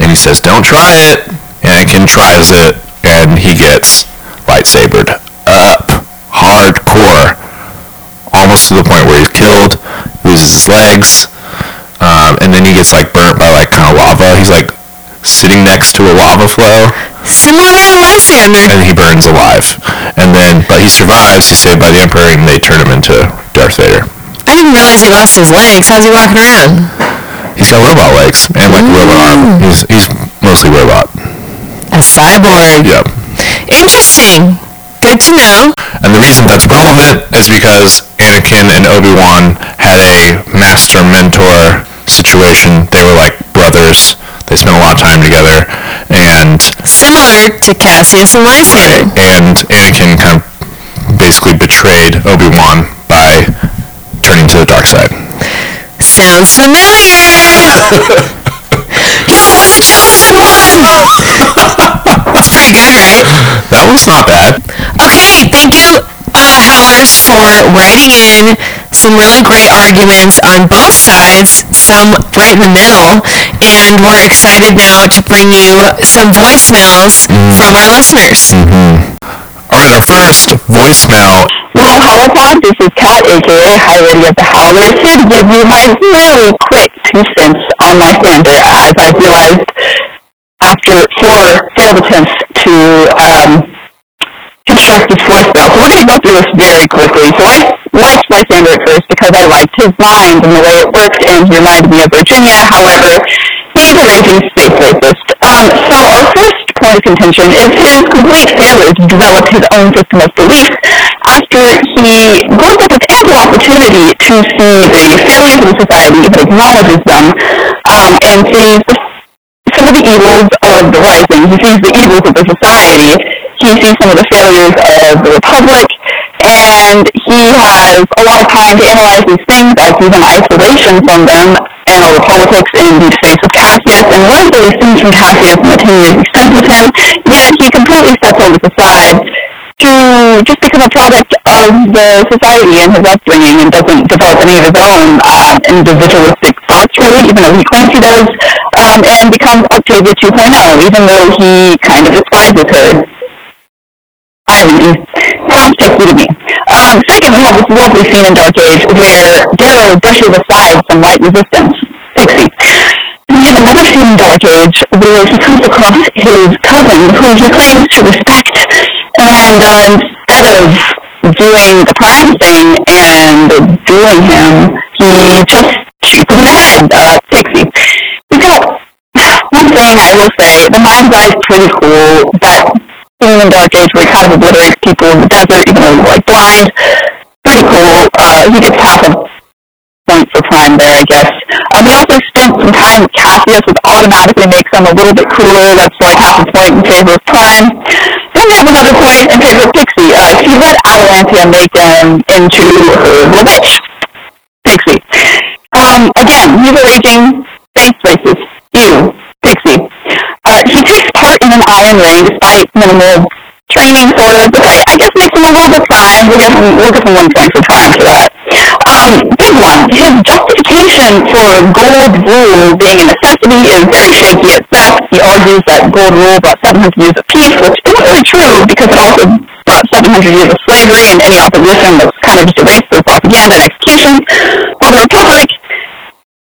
And he says, don't try it. Anakin tries it, and he gets lightsabered up. Hardcore. Almost to the point where he's killed, loses his legs, um, and then he gets like burnt by like kind of lava. He's like sitting next to a lava flow, Similar to my Lysander. and he burns alive. And then, but he survives. He's saved by the Emperor, and they turn him into Darth Vader. I didn't realize he lost his legs. How's he walking around? He's got robot legs and like mm. robot arm. He's he's mostly robot. A cyborg. Yep. Interesting. Good to know. And the reason that's relevant is because Anakin and Obi-Wan had a master mentor situation. They were like brothers. They spent a lot of time together, and Similar to Cassius and Lysander. and Anakin kind of basically betrayed Obi-Wan by turning to the dark side. Sounds familiar. you are the chosen one. That's pretty good, right? That was not bad. Okay, thank you, uh, Howlers, for writing in some really great arguments on both sides, some right in the middle, and we're excited now to bring you some voicemails from our listeners. All right, our first voicemail Hello, Howlpod. This is Kat, aka High Radio of the Howlers, here to give you my really quick two cents on Lysander, as I've realized after four failed attempts to um, construct this voicemail. So we're going to go through this very quickly. So I liked Lysander at first because I liked his mind and the way it worked, and he reminded me of Virginia. However, he's a raging space rapist. Um, so our first point of contention is his complete failure to develop his own system of belief after he goes up with ample opportunity to see the failures of the society, but acknowledges them, um, and sees some of the evils of the rising. He sees the evils of the society. He sees some of the failures of the republic, and he has a lot of time to analyze these things as he's in isolation from them and all the politics in the space of Cassius, and learns all these things from Cassius and the ten years he spent with him, yet he completely sets all this aside to just become a product of the society and his upbringing and doesn't develop any of his own um, individualistic thoughts really, even though he claims he does, um, and becomes Octavia 2.0, even though he kind of despises her. Irony. Sounds tasty to me. Um, second, we have this lovely scene in Dark Age where Darrow brushes aside some white resistance. Pixie. And we have another scene in Dark Age where he comes across his cousin, who he claims to respect, and uh, instead of doing the prime thing and doing him, he just shoots him in the head, uh, Pixie. We've got one thing I will say, the mind's eye is pretty cool, that in Dark Age where he kind of obliterates people in the desert, even though he's like blind. Pretty cool. Uh, he gets half a point for Prime there, I guess. Um, he also spent some time with Cassius, which automatically makes him a little bit cooler. That's like half a point in favor of Prime. Then we have another point in favor of Pixie. Uh, she let Atalantia make him into her witch. Pixie. Um, again, he's raging space racist. Ew. Pixie. Uh, he takes part in an Iron Rain despite minimal training, sort of, which I, guess makes him a little bit prime. We'll give him, we'll give him one point for prime for that. Um, big one. His justification for gold rule being a necessity is very shaky at best. He argues that gold rule brought 700 years of peace, which isn't really true because it also brought 700 years of slavery and any opposition was kind of just erased through propaganda and execution. While the Republic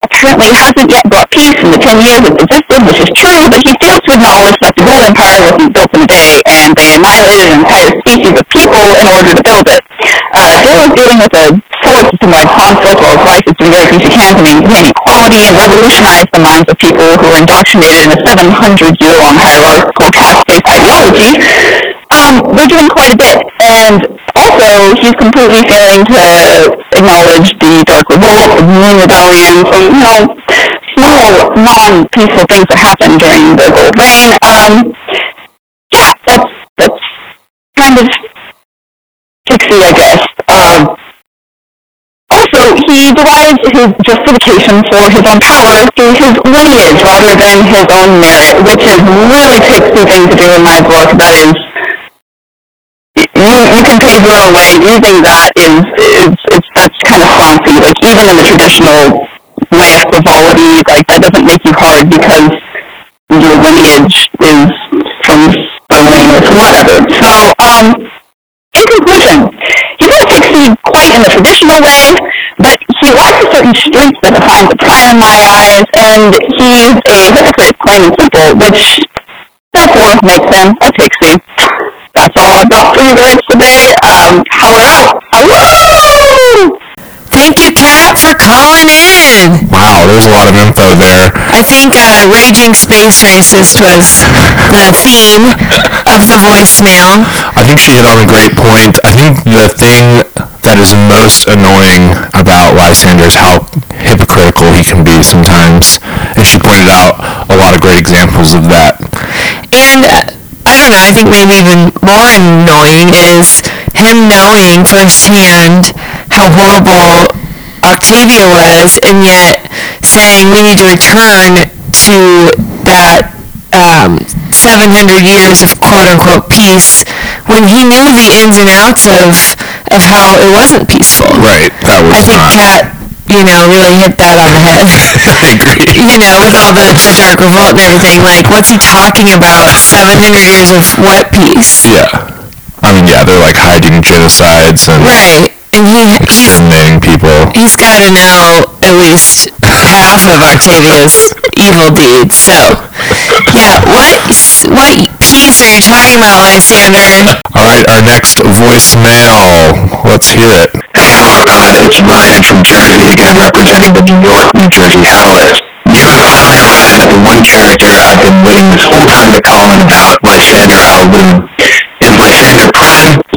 apparently hasn't yet brought peace in the 10 years it which is true, but he fails to acknowledge that the Gold Empire wasn't built in a day, and they annihilated an entire species of people in order to build it. Uh, Joe is dealing with a solar system-wide conflict while his wife is doing everything she can to maintain equality and revolutionize the minds of people who are indoctrinated in a 700-year-long hierarchical caste-based ideology. Um, they're doing quite a bit, and also he's completely failing to acknowledge the Dark Revolt, the Moon Rebellion, some, you know, small, non-peaceful things that happened during the Gold Reign. Um, yeah, that's, that's kind of Pixie, I guess. Um, also, he derives his justification for his own power through his lineage rather than his own merit, which is really Pixie thing to do in my book. That is you you can pave your own way. Using that is is, that's kind of fancy. Like even in the traditional of frivolity, like that doesn't make you hard because your lineage is from Berlin or whatever. So, um, in conclusion, he doesn't succeed quite in the traditional way, but he lacks a certain strength that defines the prime in my eyes, and he's a hypocrite, plain and simple, which therefore makes him a pixie. That's all I brought for you guys today. Um, Howler out. Hello! Thank you, Kat, for calling in. There's a lot of info there. I think uh, Raging Space Racist was the theme of the voicemail. I think she hit on a great point. I think the thing that is most annoying about Lysander is how hypocritical he can be sometimes. And she pointed out a lot of great examples of that. And uh, I don't know, I think maybe even more annoying is him knowing firsthand how horrible Octavia was and yet saying we need to return to that um, 700 years of quote-unquote peace when he knew the ins and outs of, of how it wasn't peaceful. Right, that was I think not... Kat, you know, really hit that on the head. I agree. you know, with all the, the Dark Revolt and everything, like, what's he talking about? 700 years of what peace? Yeah. I mean, yeah, they're like hiding genocides and Right. And he, he's, exterminating people. he's got to know at least half of Octavia's evil deeds. So, yeah, what, what piece are you talking about, Lysander? All right, our next voicemail. Let's hear it. Hello, oh God. It's Brian from Jersey again, representing the New York, New Jersey Howlers. You have finally arrived at the one character I've been waiting this whole time to call in about, Lysander au Lune. Is Lysander Prime?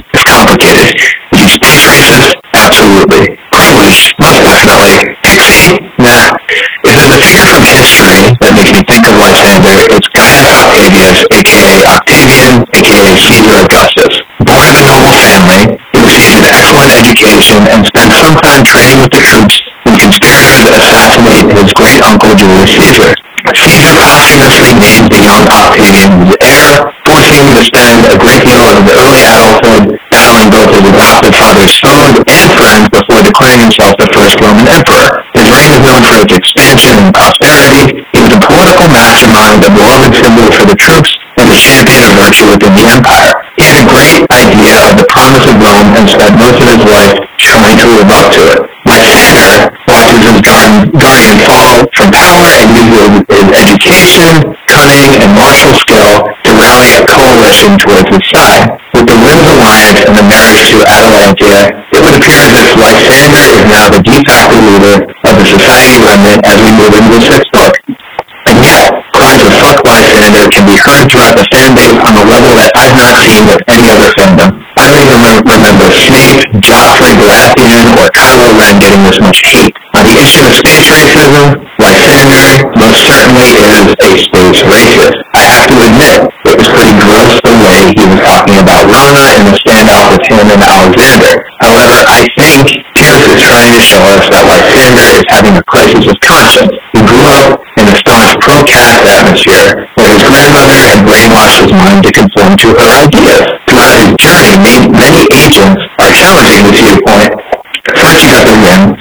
Nah. If there's a figure from history that makes me think of Lysander, it's Gaius Octavius, aka Octavian, aka Caesar Augustus. Born in a noble family, he received an excellent education and spent some time training with the troops when conspirators assassinated his great uncle Julius Caesar. Caesar posthumously named the young Octavian his heir, forcing him to spend a great deal of his early adulthood battling both his adopted father's foes friends before declaring himself the first Roman emperor. His reign is known for its expansion and prosperity. He was a political mastermind, a beloved symbol for the troops, and a champion of virtue within the empire. He had a great idea of the promise of Rome and spent most of his life trying to live up to it. Lysander watches his guardian fall from power and uses his education, cunning, and martial skill to rally a coalition towards his side. The Winds Alliance and the marriage to Atalantia, it would appear as if Lysander is now the de facto leader of the society remnant as we move into the sixth book. And yet, cries of fuck Lysander can be heard throughout the fan base on a level that I've not seen with any other fandom. I don't even remember, remember Snape, Joffrey Baratheon, or Kylo Ren getting this much hate. On the issue of space racism, Lysander most certainly is a space racist. I have to admit, it was pretty gross the way he was talking about Rhonna in the standoff with him and Alexander. However, I think Pierce is trying to show us that Lysander is having a crisis of conscience. He grew up in a staunch pro-caste atmosphere where his grandmother had brainwashed his mind to conform to her ideas. Throughout his journey, many, many agents are challenging this viewpoint. First, you got the Rim,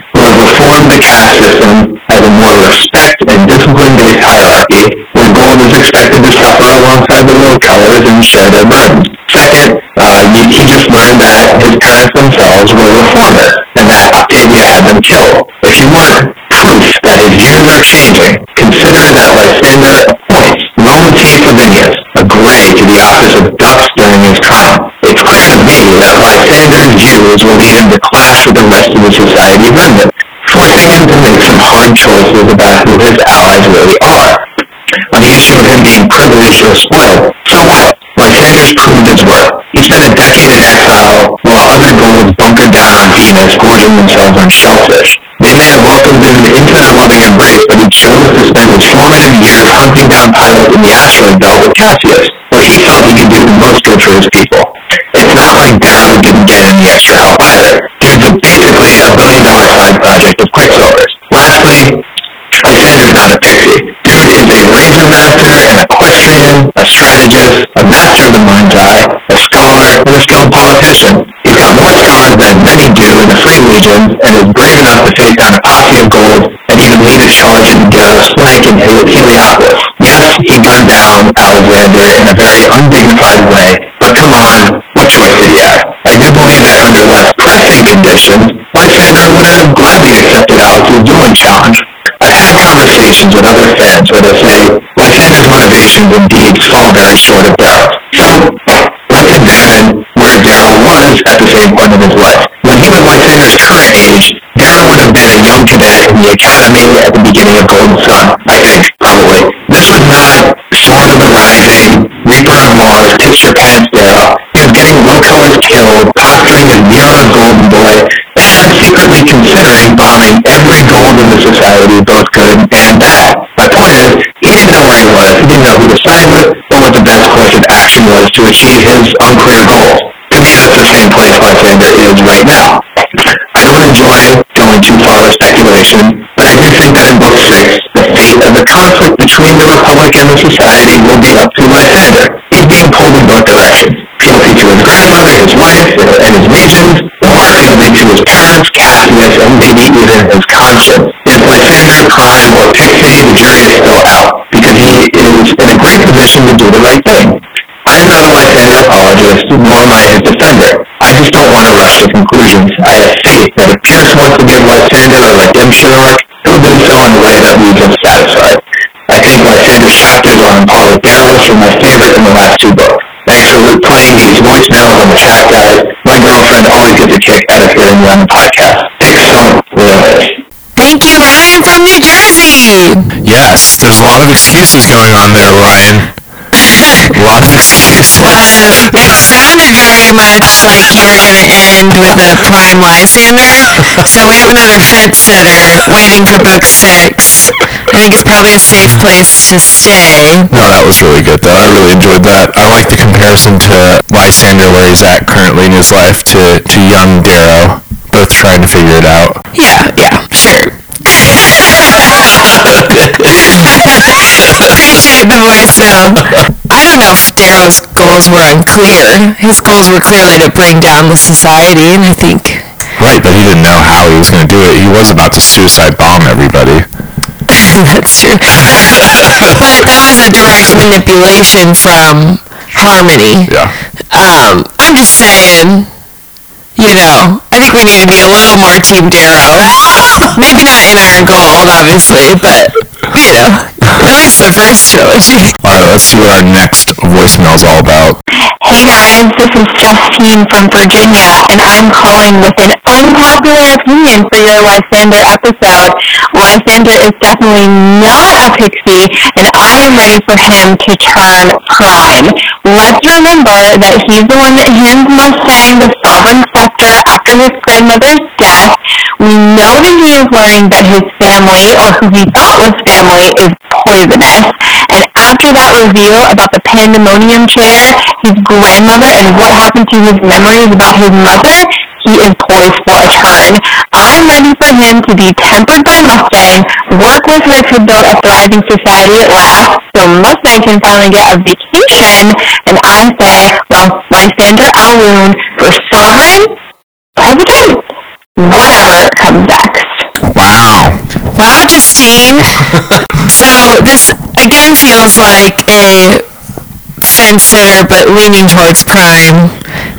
the caste system as a more respect and discipline-based hierarchy, where gold is expected to suffer alongside the little colors and share their burdens. Second, uh, he, just learned that his parents themselves were reformers, and that Octavia had them killed. If you want proof that his views are changing, consider that Lysander appoints Rhone ti Flavinius, a gray, to the office of Dux during his trial. It's clear to me that Lysander's views will lead him to clash with the rest of the society remnant, him to make some hard choices about who his allies really are. On the issue of him being privileged or spoiled, so what? Lysander's proved his worth. He spent a decade in exile while other golds bunkered down on Venus, gorging themselves on shellfish. They may have welcomed him into their loving embrace, but he chose to spend his formative years hunting down pilots in the asteroid belt with Cassius, where he felt he could do the most good for his people. It's not like Darrow didn't get any extra help either. Project of Quicksilver's. Lastly, Lysander's not a pixie. Dude is a laser master, an equestrian, a strategist, a master of the mind's eye, a scholar, and a skilled politician. He's got more scars than many do in the Free Legion, and is brave enough to face down a posse of gold and even lead a charge in Darrow's flank in Heliopolis. Yes, he gunned down Alexander in a very undignified way, but come on, what choice did he have? I do believe that under less pressing conditions, Would have gladly accepted Alex's dueling challenge. I've had conversations with other fans where they say Lysander's motivations and deeds fall very short of Darrow's. So, let's examine where Darrow was at the same point in his life. When he was Lysander's current age, Darrow would have been a young cadet in the academy at the beginning of to achieve his unclear goals. Of excuses going on there, Ryan. A lot of excuses. It sounded uh, very much like you were going to end with a prime Lysander. So we have another fence sitter waiting for book six. I think it's probably a safe place to stay. No, that was really good though. I really enjoyed that. I like the comparison to Lysander where he's at currently in his life to, to young Darrow. Both trying to figure it out. Yeah, yeah, sure. Appreciate the voicemail. I I don't know if Darrow's goals were unclear. His goals were clearly to bring down the society, and I think Right, but he didn't know how he was going to do it. He was about to suicide bomb everybody. that's true. but that was a direct manipulation from Harmony. Yeah. Um, I'm just saying, you know, I think we need to be a little more Team Darrow. Maybe not in Iron Gold, obviously, but, you know, the first trilogy. All right, let's see what our next voicemail is all about. Hey guys, this is Justine from Virginia, and I'm calling with an unpopular opinion for your Lysander episode. Lysander is definitely not a pixie, and I am ready for him to turn prime. Let's remember that he's the one that hands Mustang the sovereign scepter after his grandmother's death. We know that he is learning that his family, or who he thought was family, is poisonous. And after that reveal about the pandemonium chair, his grandmother, and what happened to his memories about his mother, he is poised for a turn. I'm ready for him to be tempered by Mustang, work with her to build a thriving society at last, so Mustang can finally get a vacation, and I say, well, Lysander au Lune for sovereign, president, whatever comes next. Wow. Wow, Justine. so this again feels like a fence sitter, but leaning towards prime,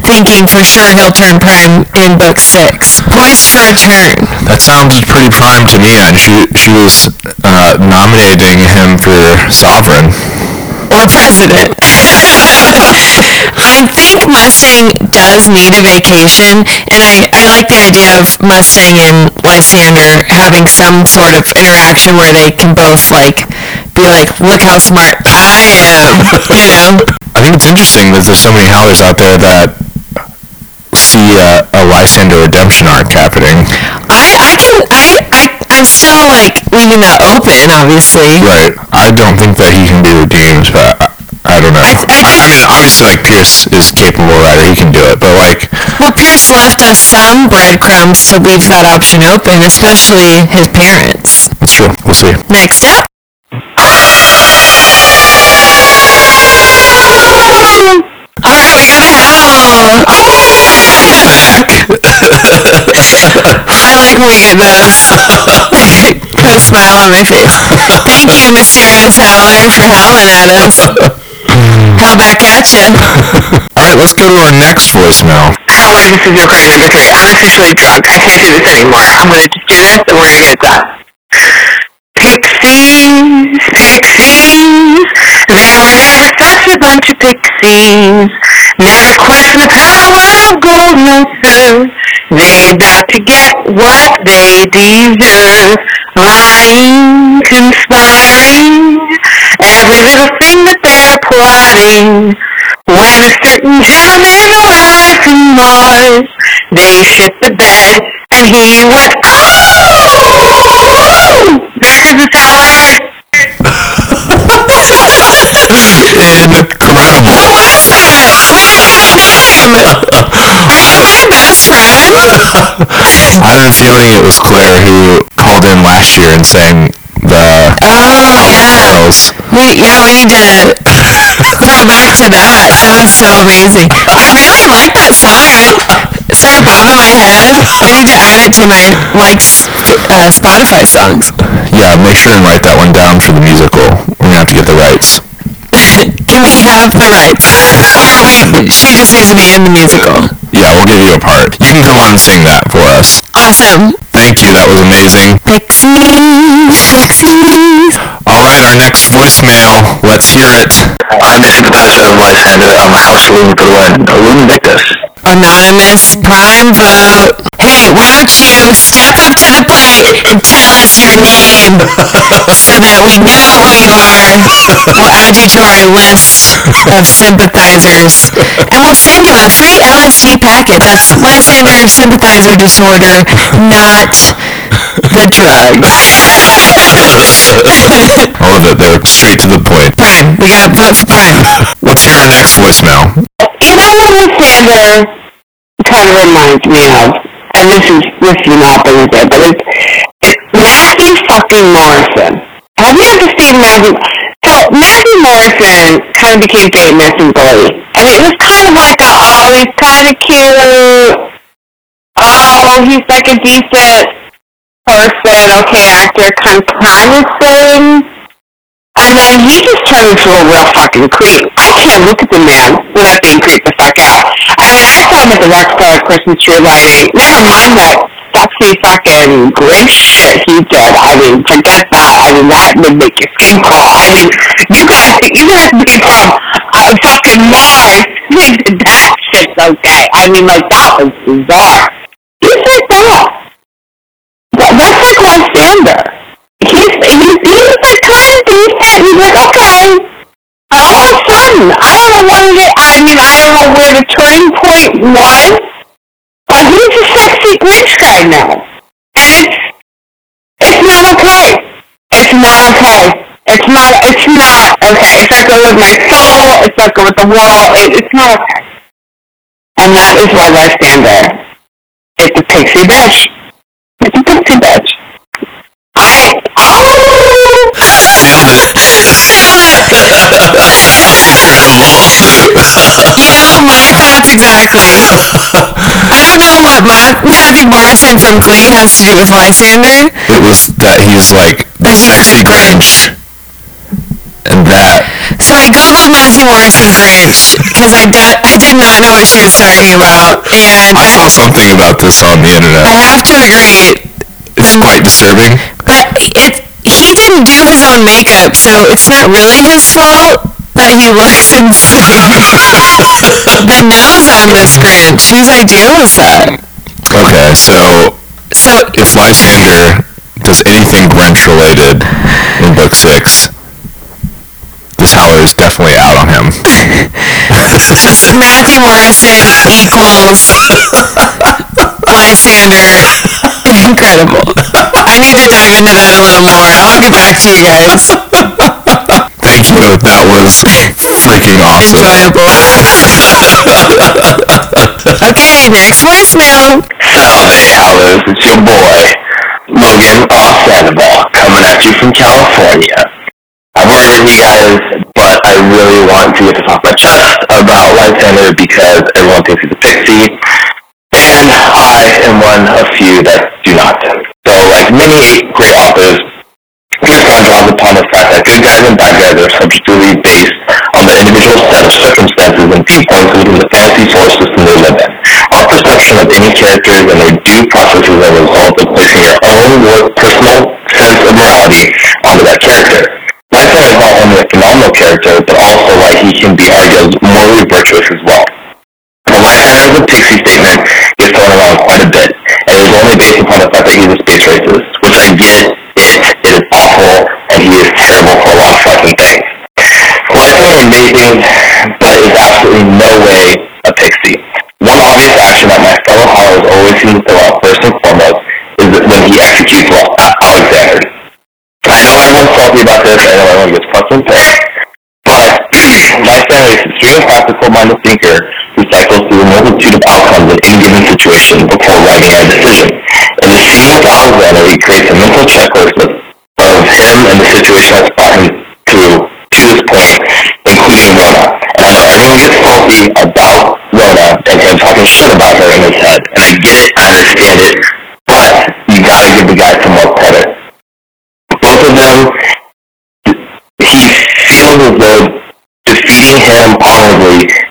thinking for sure he'll turn prime in book six. Poised for a turn. That sounded pretty prime to me, and she she was uh, nominating him for sovereign. Or president. I think Mustang does need a vacation, and I, I like the idea of Mustang and Lysander having some sort of interaction where they can both like be like, look how smart I am, you know? I think it's interesting that there's so many howlers out there that see a, a Lysander redemption arc happening. I, I can I, I I'm still like leaving that open, obviously. Right. I don't think that he can be redeemed, but I, I don't know. I- I I, mean, obviously, like Pierce is capable writer; he can do it. But like, Well, Pierce left us some breadcrumbs to leave that option open, especially his parents. it's true. We'll see. Next up. All right, we got a howl. I like when we get those. Put a smile on my face. Thank you, mysterious howler, for howling at us. Howl back at you. All right, let's go to our next voicemail. Howard, this is your credit number three. I'm officially drunk. I can't do this anymore. I'm gonna just do this and we're gonna get it done. Pixies, pixies, there were never such a bunch of pixies. Never question the power of gold monsters. They about to get what they deserve. Lying, conspiring, every little thing that they're plotting. When a certain gentleman arrived from Mars, they shit the bed and he went, oh! Back as a tower. Incredible. Are you my best friend? I have a feeling it was Claire who called in last year and sang the Oh, yeah. girls. We, yeah, we need to throw back to that. That was so amazing. I really like that song. I, it started bobbing my head. I need to add it to my likes uh, Spotify songs. Yeah, make sure and write that one down for the musical. We're gonna have to get the rights. Can we have the rights? Or wait, she just needs to be in the musical. Yeah, you a part. You can come on and sing that for us. Awesome. Thank you. That was amazing. Pixies, pixies. All right, our next voicemail. Let's hear it. I'm a sympathizer of Lysander. I'm a house Lune for the one. A loon Victus. Anonymous prime vote. Hey, why don't you step up to the plate and tell us your name so that we know who you are. We'll add you to our list of sympathizers. And we'll send you a free LSD packet. That's Lysander sympathizer disorder, not the drug. I love it. They're straight to the point. Prime. We gotta vote for Prime. Let's hear our next voicemail. You know what Lysander kind of reminds me of? And this is, this is not the good, but it's, fucking Morrison. Have you ever seen Matthew? So Matthew Morrison kind of became famous in Glee. And it was kind of like, oh, he's kind of cute. Oh, he's like a decent person, okay actor, kind of thing. And then he just turned into a real fucking creep. I can't look at the man without being creeped the fuck out. I mean, I saw him at the Rockstar Christmas tree lighting. Never mind that sexy fucking great shit he did. I mean, forget that. I mean, that would make your skin crawl. I mean, you guys, you guys be from uh, fucking Mars. that shit's okay. I mean, like, that was bizarre. He's like that. that that's like Lysander. He's, he's, he's like kind of decent. He's like, okay. All of a sudden, I don't know what it. I mean, I don't know where the turning point was, but he's a sexy Grinch guy now. And it's, it's not okay. It's not okay. It's not, it's not okay. It's not good with my soul. It's not good with the world. It, it's not okay. And that is why I stand there. It's a pixie bitch. It's a pixie bitch. I, oh! You know, my thoughts exactly. I don't know what Ma- Matthew Morrison from Glee has to do with my Lysander. It was that he's like the sexy Grinch. And that, So I googled Matthew Morrison Grinch because I did not know what she was talking about, and I saw something about this on the internet. I have to agree. It's um, quite disturbing. But it, he didn't do his own makeup, so it's not really his fault that he looks insane. the nose on this Grinch, whose idea was that? Okay, so So, if Lysander does anything Grinch related in book six, this Howler is definitely out on him. Just Matthew Morrison equals Lysander. Incredible. I need to dive into that a little more. I'll get back to you guys. Thank you. That was freaking awesome. Enjoyable. okay, next voicemail. Hey, Howlers, it's your boy, Logan off Sandoval, coming at you from California. I've already written you guys, but I really want to get this off my chest about Lysander because everyone thinks he's a pixie, and I am one of few that do not. So, like many great authors, draws upon the fact that good guys and bad guys are subjectively based on the individual set of circumstances and viewpoints within the fantasy source system they live in. Our perception of any characters and their due process is a result of placing your own personal sense of morality onto that character. Lysander is not only a phenomenal character, but also why he can be argued morally virtuous as well. The Lysander is a pixie statement gets thrown around quite a bit, and is only based upon the fact that he's a space racist, which I get fucking. Lysander is amazing, but is absolutely no way a pixie. One obvious action that my fellow Howlers always seem to out first and foremost is when he executes Alexander. I know everyone's salty about this, I know everyone gets fucking pissed, but Lysander is an extremely practical-minded thinker who cycles through a multitude of outcomes in any given situation before arriving at a decision. In the scene with Alexander, he creates a mental checklist of him and the situation that's brought him this point, including Rhonna. And I know everyone gets salty about Rhonna and him talking shit about her in his head. And I get it, I understand it, but you gotta give the guy some more credit. Both of them he feels as though defeating him honorably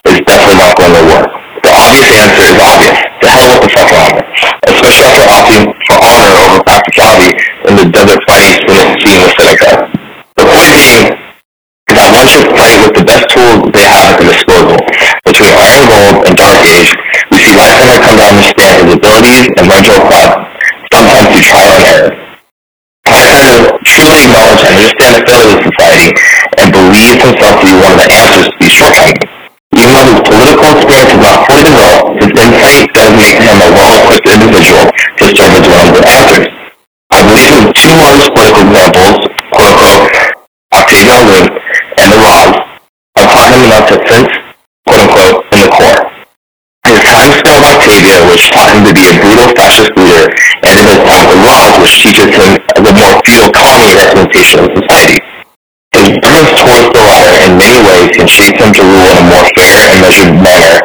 individual to serve as one of the answers. I believe in two more historical examples, quote-unquote, Octavian Luke and the Rods, taught him enough to sense, quote-unquote, in the core. His time spent with Octavia, which taught him to be a brutal fascist leader, and his time with Ross, which teaches him the more feudal colony representation of society. His brilliance towards the latter in many ways can shape him to rule in a more fair and measured manner,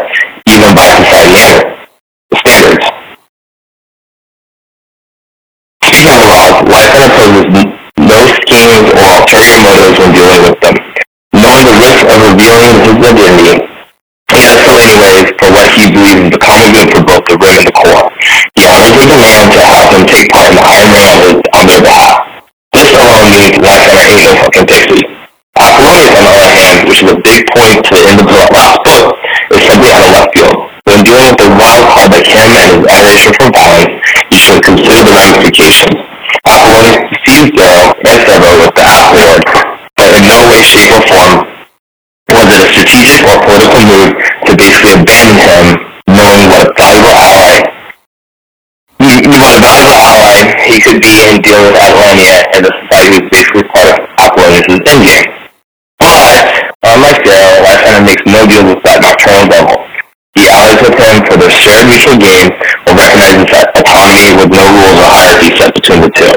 gain while recognizing that autonomy with no rules or hierarchy set between the two.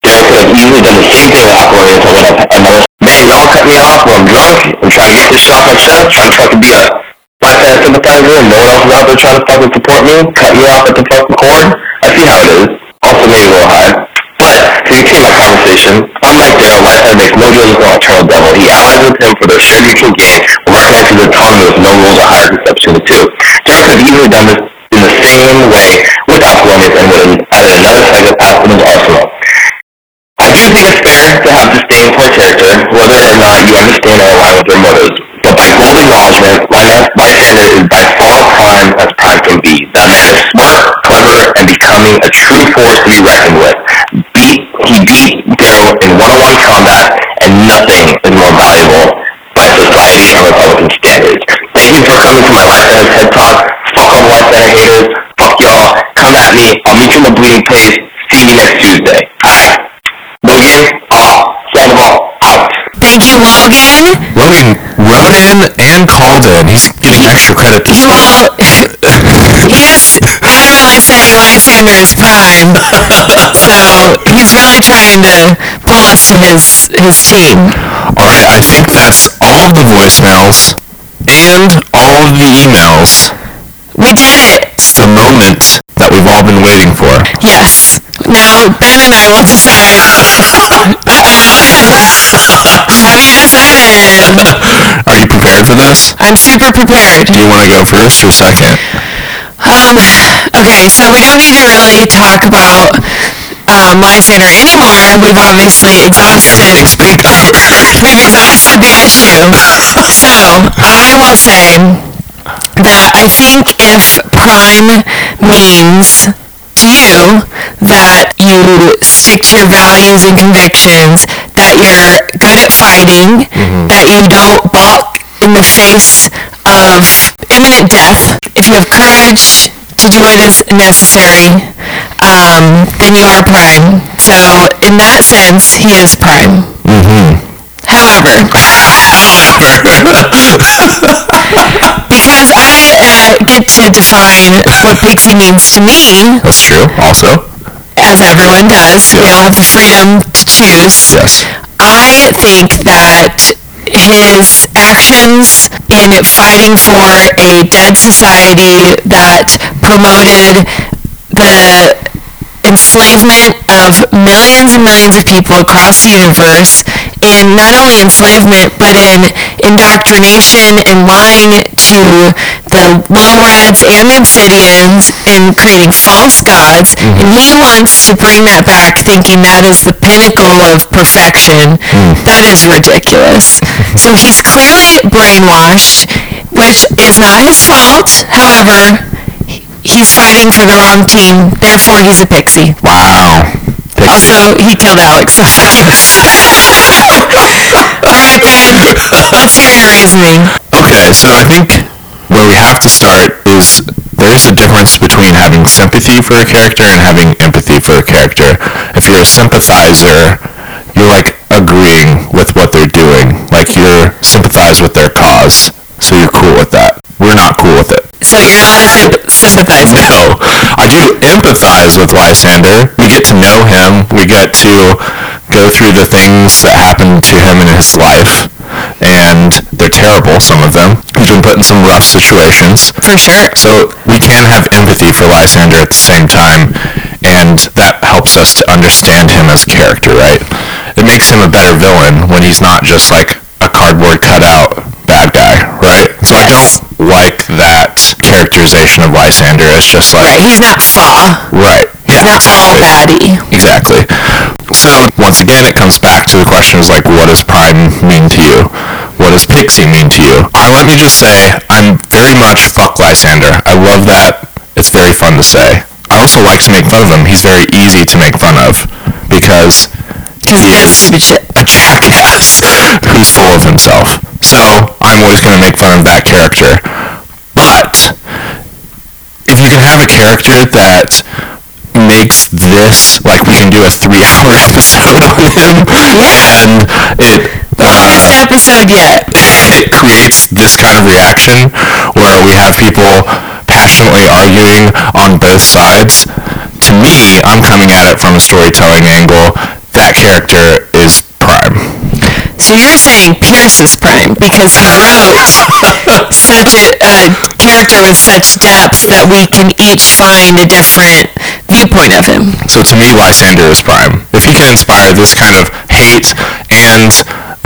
Darrow could have easily done the same thing with Apollonius and went up another Man, y'all cut me off when I'm drunk and trying to get this shit off my chest, trying to fucking be a Lysander sympathizer and no one else is out there trying to fucking support me, cut me off at the fucking cord. I see how it is. Also maybe a little high. But to continue my conversation, unlike Darrow, Lysander makes no deals with the nocturnal devil. He allies with him for their shared mutual gain, the autonomy with no rules or hierarchy set between the two. Darrow could have easily done this in the same way with Apollonius and would have added another psychopath to his arsenal. I do think it's fair to have disdain for a character, whether or not you understand or align with their motives. But by bold acknowledgement, Lysander is by far prime as prime can be. That man is smart, clever, a true force to be reckoned with. Beat, he beat Darrow in one-on-one combat, and nothing is more valuable by society and Republican standards. Thank you for coming to my Lysander TED Talk. Fuck all the Lysander haters. Fuck y'all. Come at me. I'll meet you in the bleeding pace. See you next Tuesday. Alright. Logan, off. Sandoval, out. Thank you, Logan. Logan wrote in and called in. He's getting extra credit this week. Well, he just got around like saying Prime. so he's really trying to pull us to his his team. All right, I think that's all of the voicemails and all of the emails. We did it. It's the moment that we've all been waiting for. Yes. Now Ben and I will decide. Have you decided? Are you prepared for this? I'm super prepared. Do you want to go first or second? Um, okay, so we don't need to really talk about um, Lysander anymore. We've obviously exhausted. We've exhausted the issue. So I will say that I think if prime means to you that you stick to your values and convictions, that you're good at fighting, that you don't balk in the face of imminent death, if you have courage to do what is necessary, um, then you are prime. So in that sense, he is prime. However, However because I uh, get to define what pixie means to me, That's true. Also. as everyone does, we all have the freedom to choose. Yes. I think that his actions in fighting for a dead society that promoted the enslavement of millions and millions of people across the universe in not only enslavement but in indoctrination and lying to the lowreds and the obsidians and creating false gods. Mm-hmm. And he wants to bring that back thinking that is the pinnacle of perfection. Mm. That is ridiculous. So he's clearly brainwashed which is not his fault. However he's fighting for the wrong team, therefore he's a pixie. Wow. Also, he killed Alex. So fuck you. All right, Ben. Let's hear your reasoning. Okay, so I think where we have to start is there is a difference between having sympathy for a character and having empathy for a character. If you're a sympathizer, you're like agreeing with what they're doing. Like you're sympathize with their cause. So you're cool with that. We're not cool with it. So you're not a symp- sympathizer. No, I do empathize with Lysander. We get to know him. We get to go through the things that happened to him in his life, and they're terrible, some of them. He's been put in some rough situations. For sure. So we can have empathy for Lysander at the same time, and that helps us to understand him as a character, right? It makes him a better villain when he's not just like a cardboard cutout bad guy, right? So I don't like that characterization of Lysander as just like Right, he's not fa. Right. He's not all baddie. Exactly. So once again, it comes back to the questions like, what does Prime mean to you? What does Pixie mean to you? Uh, let me just say, I'm very much fuck Lysander. I love that. It's very fun to say. I also like to make fun of him. He's very easy to make fun of because he shit. a jackass who's full of himself. So I'm always going to make fun of that character. But if you can have a character that makes this like we can do a three-hour episode on him, and it Longest uh, episode yet. it creates this kind of reaction where we have people passionately arguing on both sides. To me, I'm coming at it from a storytelling angle. That character is Prime. So you're saying Pierce is prime because he wrote such a, a character with such depth that we can each find a different viewpoint of him. So to me, Lysander is prime. If he can inspire this kind of hate and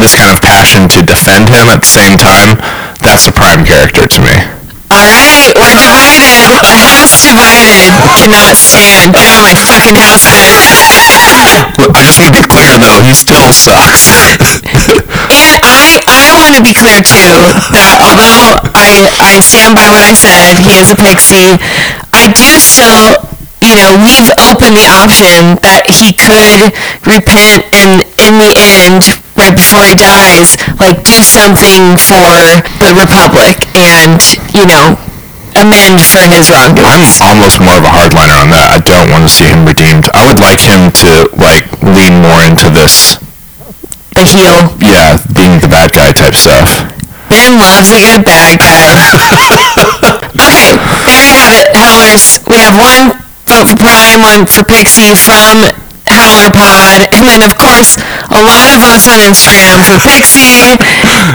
this kind of passion to defend him at the same time, that's a prime character to me. All right, we're divided. A house divided cannot stand. Get on my fucking house bed. I just want to be clear though, he still sucks. And I, I want to be clear too that although I, I stand by what I said, he is a pixie, I do still, you know, leave open the option that he could repent and in the end, right before he dies, like do something for the Republic and, you know, amend for his wrongdoing. I'm almost more of a hardliner on that. I don't want to see him redeemed. I would like him to like lean more into this, The heel. yeah, being the bad guy type stuff. Ben loves a good bad guy. okay, there you have it, Howlers. We have one vote for Prime, one for Pixie from Pod, and then of course a lot of votes on Instagram for Pixie,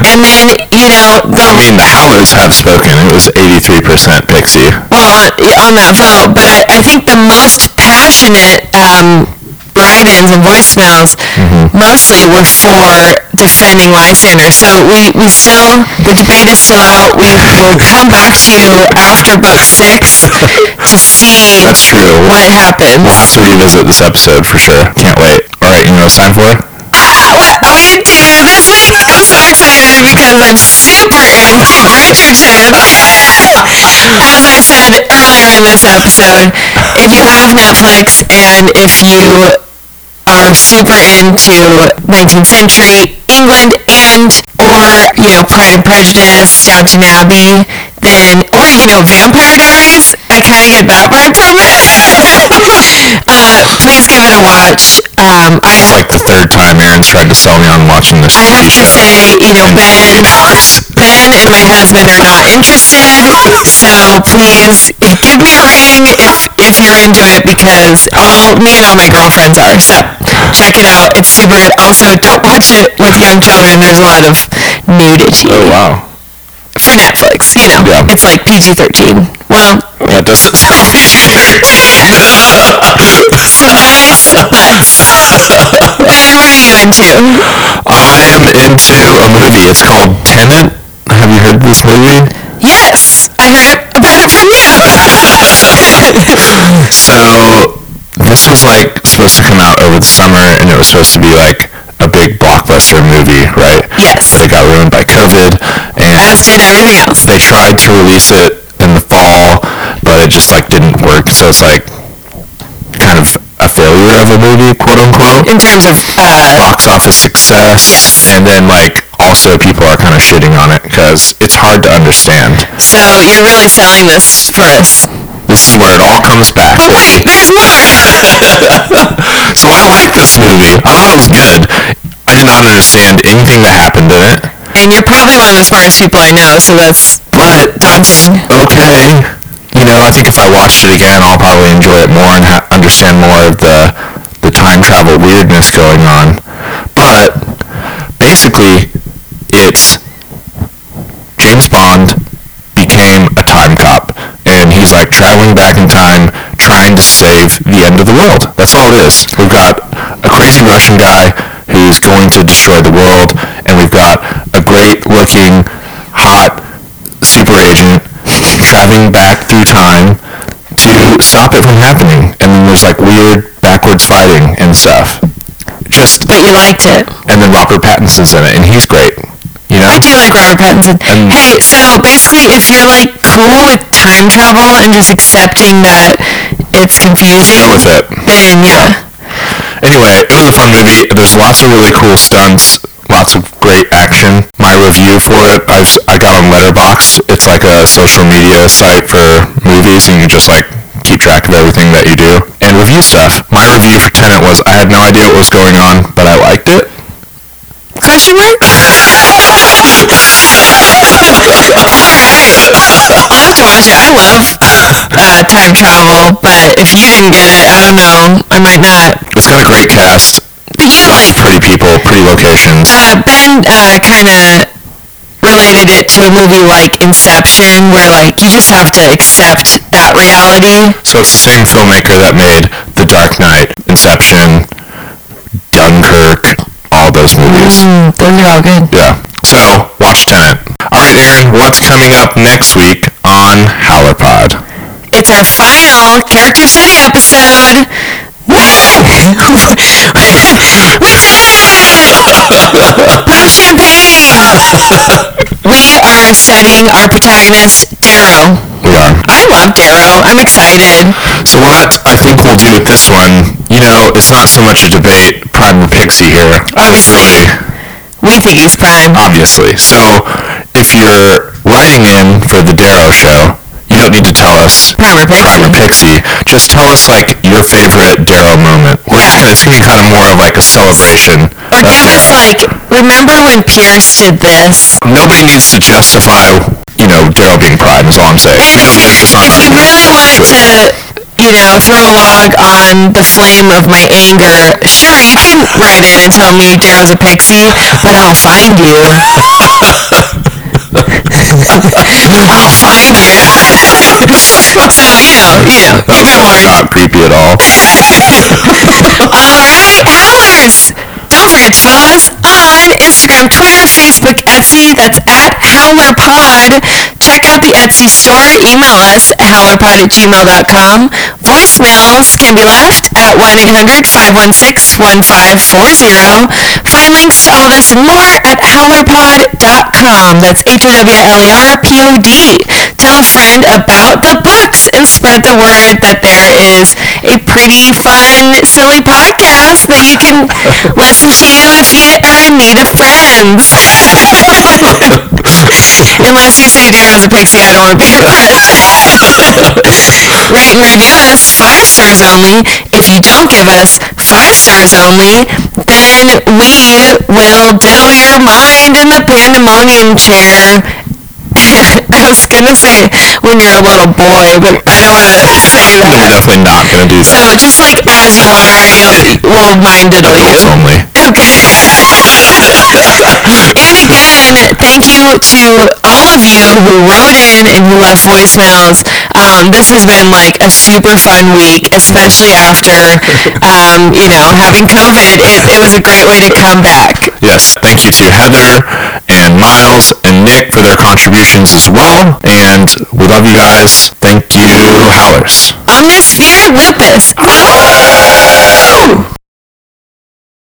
and then you know the I mean, the Howlers have spoken. It was 83% Pixie. well on, on that vote, but I, I think the most passionate um, write-ins and voicemails mm-hmm. mostly were for defending Lysander. So we, we still, the debate is still out. We will come back to you after book six to see That's true. what happens. We'll have to revisit this episode for sure. Can't wait. All right, you know what it's time for? I'm so excited because I'm super into Bridgerton. As I said earlier in this episode, if you have Netflix and if you are super into 19th century England and or you know Pride and Prejudice, Downton Abbey, then or you know Vampire Diaries, I kind of get that vibe from it. uh, please give it a watch. Um, I It's like the third time Erin's tried to sell me on watching this show. I have to say, you know, Ben, Ben and my husband are not interested, so please give me a ring if, if you're into it because all, me and all my girlfriends are, so check it out. It's super good. Also, don't watch it with young children. There's a lot of nudity. Oh, wow. For Netflix, you know. Yeah. It's like PG-13. Well, That doesn't sound PG-13. so nice butts. Ben, what are you into? I am into a movie. It's called Tenet. Have you heard of this movie? Yes, I heard it- about it from you. So this was like supposed to come out over the summer, and it was supposed to be like a big blockbuster movie, right? Yes. But it got ruined by COVID, and As did everything else. they tried to release it in the fall, but it just like didn't work. So it's like kind of a failure of a movie, quote unquote. in terms of uh, Box office success, and then like also people are kind of shitting on it because it's hard to understand. so you're really selling this for us This is where it all comes back. but wait there's more So I like this movie. I thought it was good. I did not understand anything that happened in it. And you're probably one of the smartest people I know, so that's what that's okay. You know, I think if I watched it again, I'll probably enjoy it more and ha- understand more of the the time travel weirdness going on. But basically, it's James Bond became a time cop, and he's like traveling back in time, trying to save the end of the world. That's all it is. We've got a crazy Russian guy who's going to destroy the world, and we've got a great-looking, hot super agent traveling back through time to stop it from happening. And then there's like weird backwards fighting and stuff. Just But you liked it. and then Robert Pattinson's in it, and he's great. You know, I do like Robert Pattinson. And- hey, so basically, if you're like cool with time travel and just accepting that it's confusing, go with it. then yeah. Anyway, it was a fun movie. There's lots of really cool stunts, lots of great action. My review for it, I've, I got on Letterboxd. It's like a social media site for movies, and you just like keep track of everything that you do and review stuff. My review for Tenet was I had no idea what was going on, but I liked it. Question mark? Alright. I'll have to watch it. I love uh, time travel, but if you didn't get it, I don't know. I might not. It's got a great cast, But you like, pretty people, pretty locations. uh, Ben uh, kind of related it to a movie like Inception, where like you just have to accept that reality. So it's the same filmmaker that made The Dark Knight, Inception, Dunkirk, all those movies. Mm, those are all good. Yeah. So, watch Tenet. All right, Erin, what's coming up next week on HowlerPod? It's our final character study episode. Pop champagne! we are studying our protagonist, Darrow. We are. I love Darrow. I'm excited. So what I think we'll do with this one, you know, it's not so much a debate, Prime or Pixie here. Really, We think he's prime. obviously. So, if you're writing in for the Darrow show, don't need to tell us or Pixie. Just tell us, like, your favorite Darrow moment. We're just gonna, it's gonna be kind of more of like a celebration. Or give us like, remember when Pierce did this? Nobody needs to justify, you know, Darrow being Prime, is all I'm saying. And We don't if, if you really wanted to, you know, throw a log on the flame of my anger, sure, you can write in and tell me Darrow's a pixie, but I'll find you. I'll find you. so, you know, you know, That keep was it not creepy at all. All right, Howlers! Don't forget to follow us on Instagram, Twitter, Facebook, Etsy. That's at HowlerPod. Check out the Etsy store. Email us, howlerpod at gmail.com. Voicemails can be left at 1-800-516-1540. Find links to all this and more at howlerpod.com. That's H-O-W-L-E-R-P-O-D. Tell a friend about the books and spread the word that there is a pretty fun, silly podcast that you can listen to if you are in need of friends. Unless you say Darrow's a pixie, I don't want to be your friend. Rate and review us five stars only. If you don't give us five stars only, then we will diddle your mind in the pandemonium chair. I was gonna say when you're a little boy, but I don't want to say You're definitely not gonna do that. So just like as you are, you'll, we'll mind diddle you. Only. Okay. And thank you to all of you who wrote in and who left voicemails. Um, this has been like a super fun week, especially after, um, you know, having COVID. It, it was a great way to come back. Yes, thank you to Heather and Miles and Nick for their contributions as well. And we love you guys. Thank you, Howlers. Omnis vir lupus.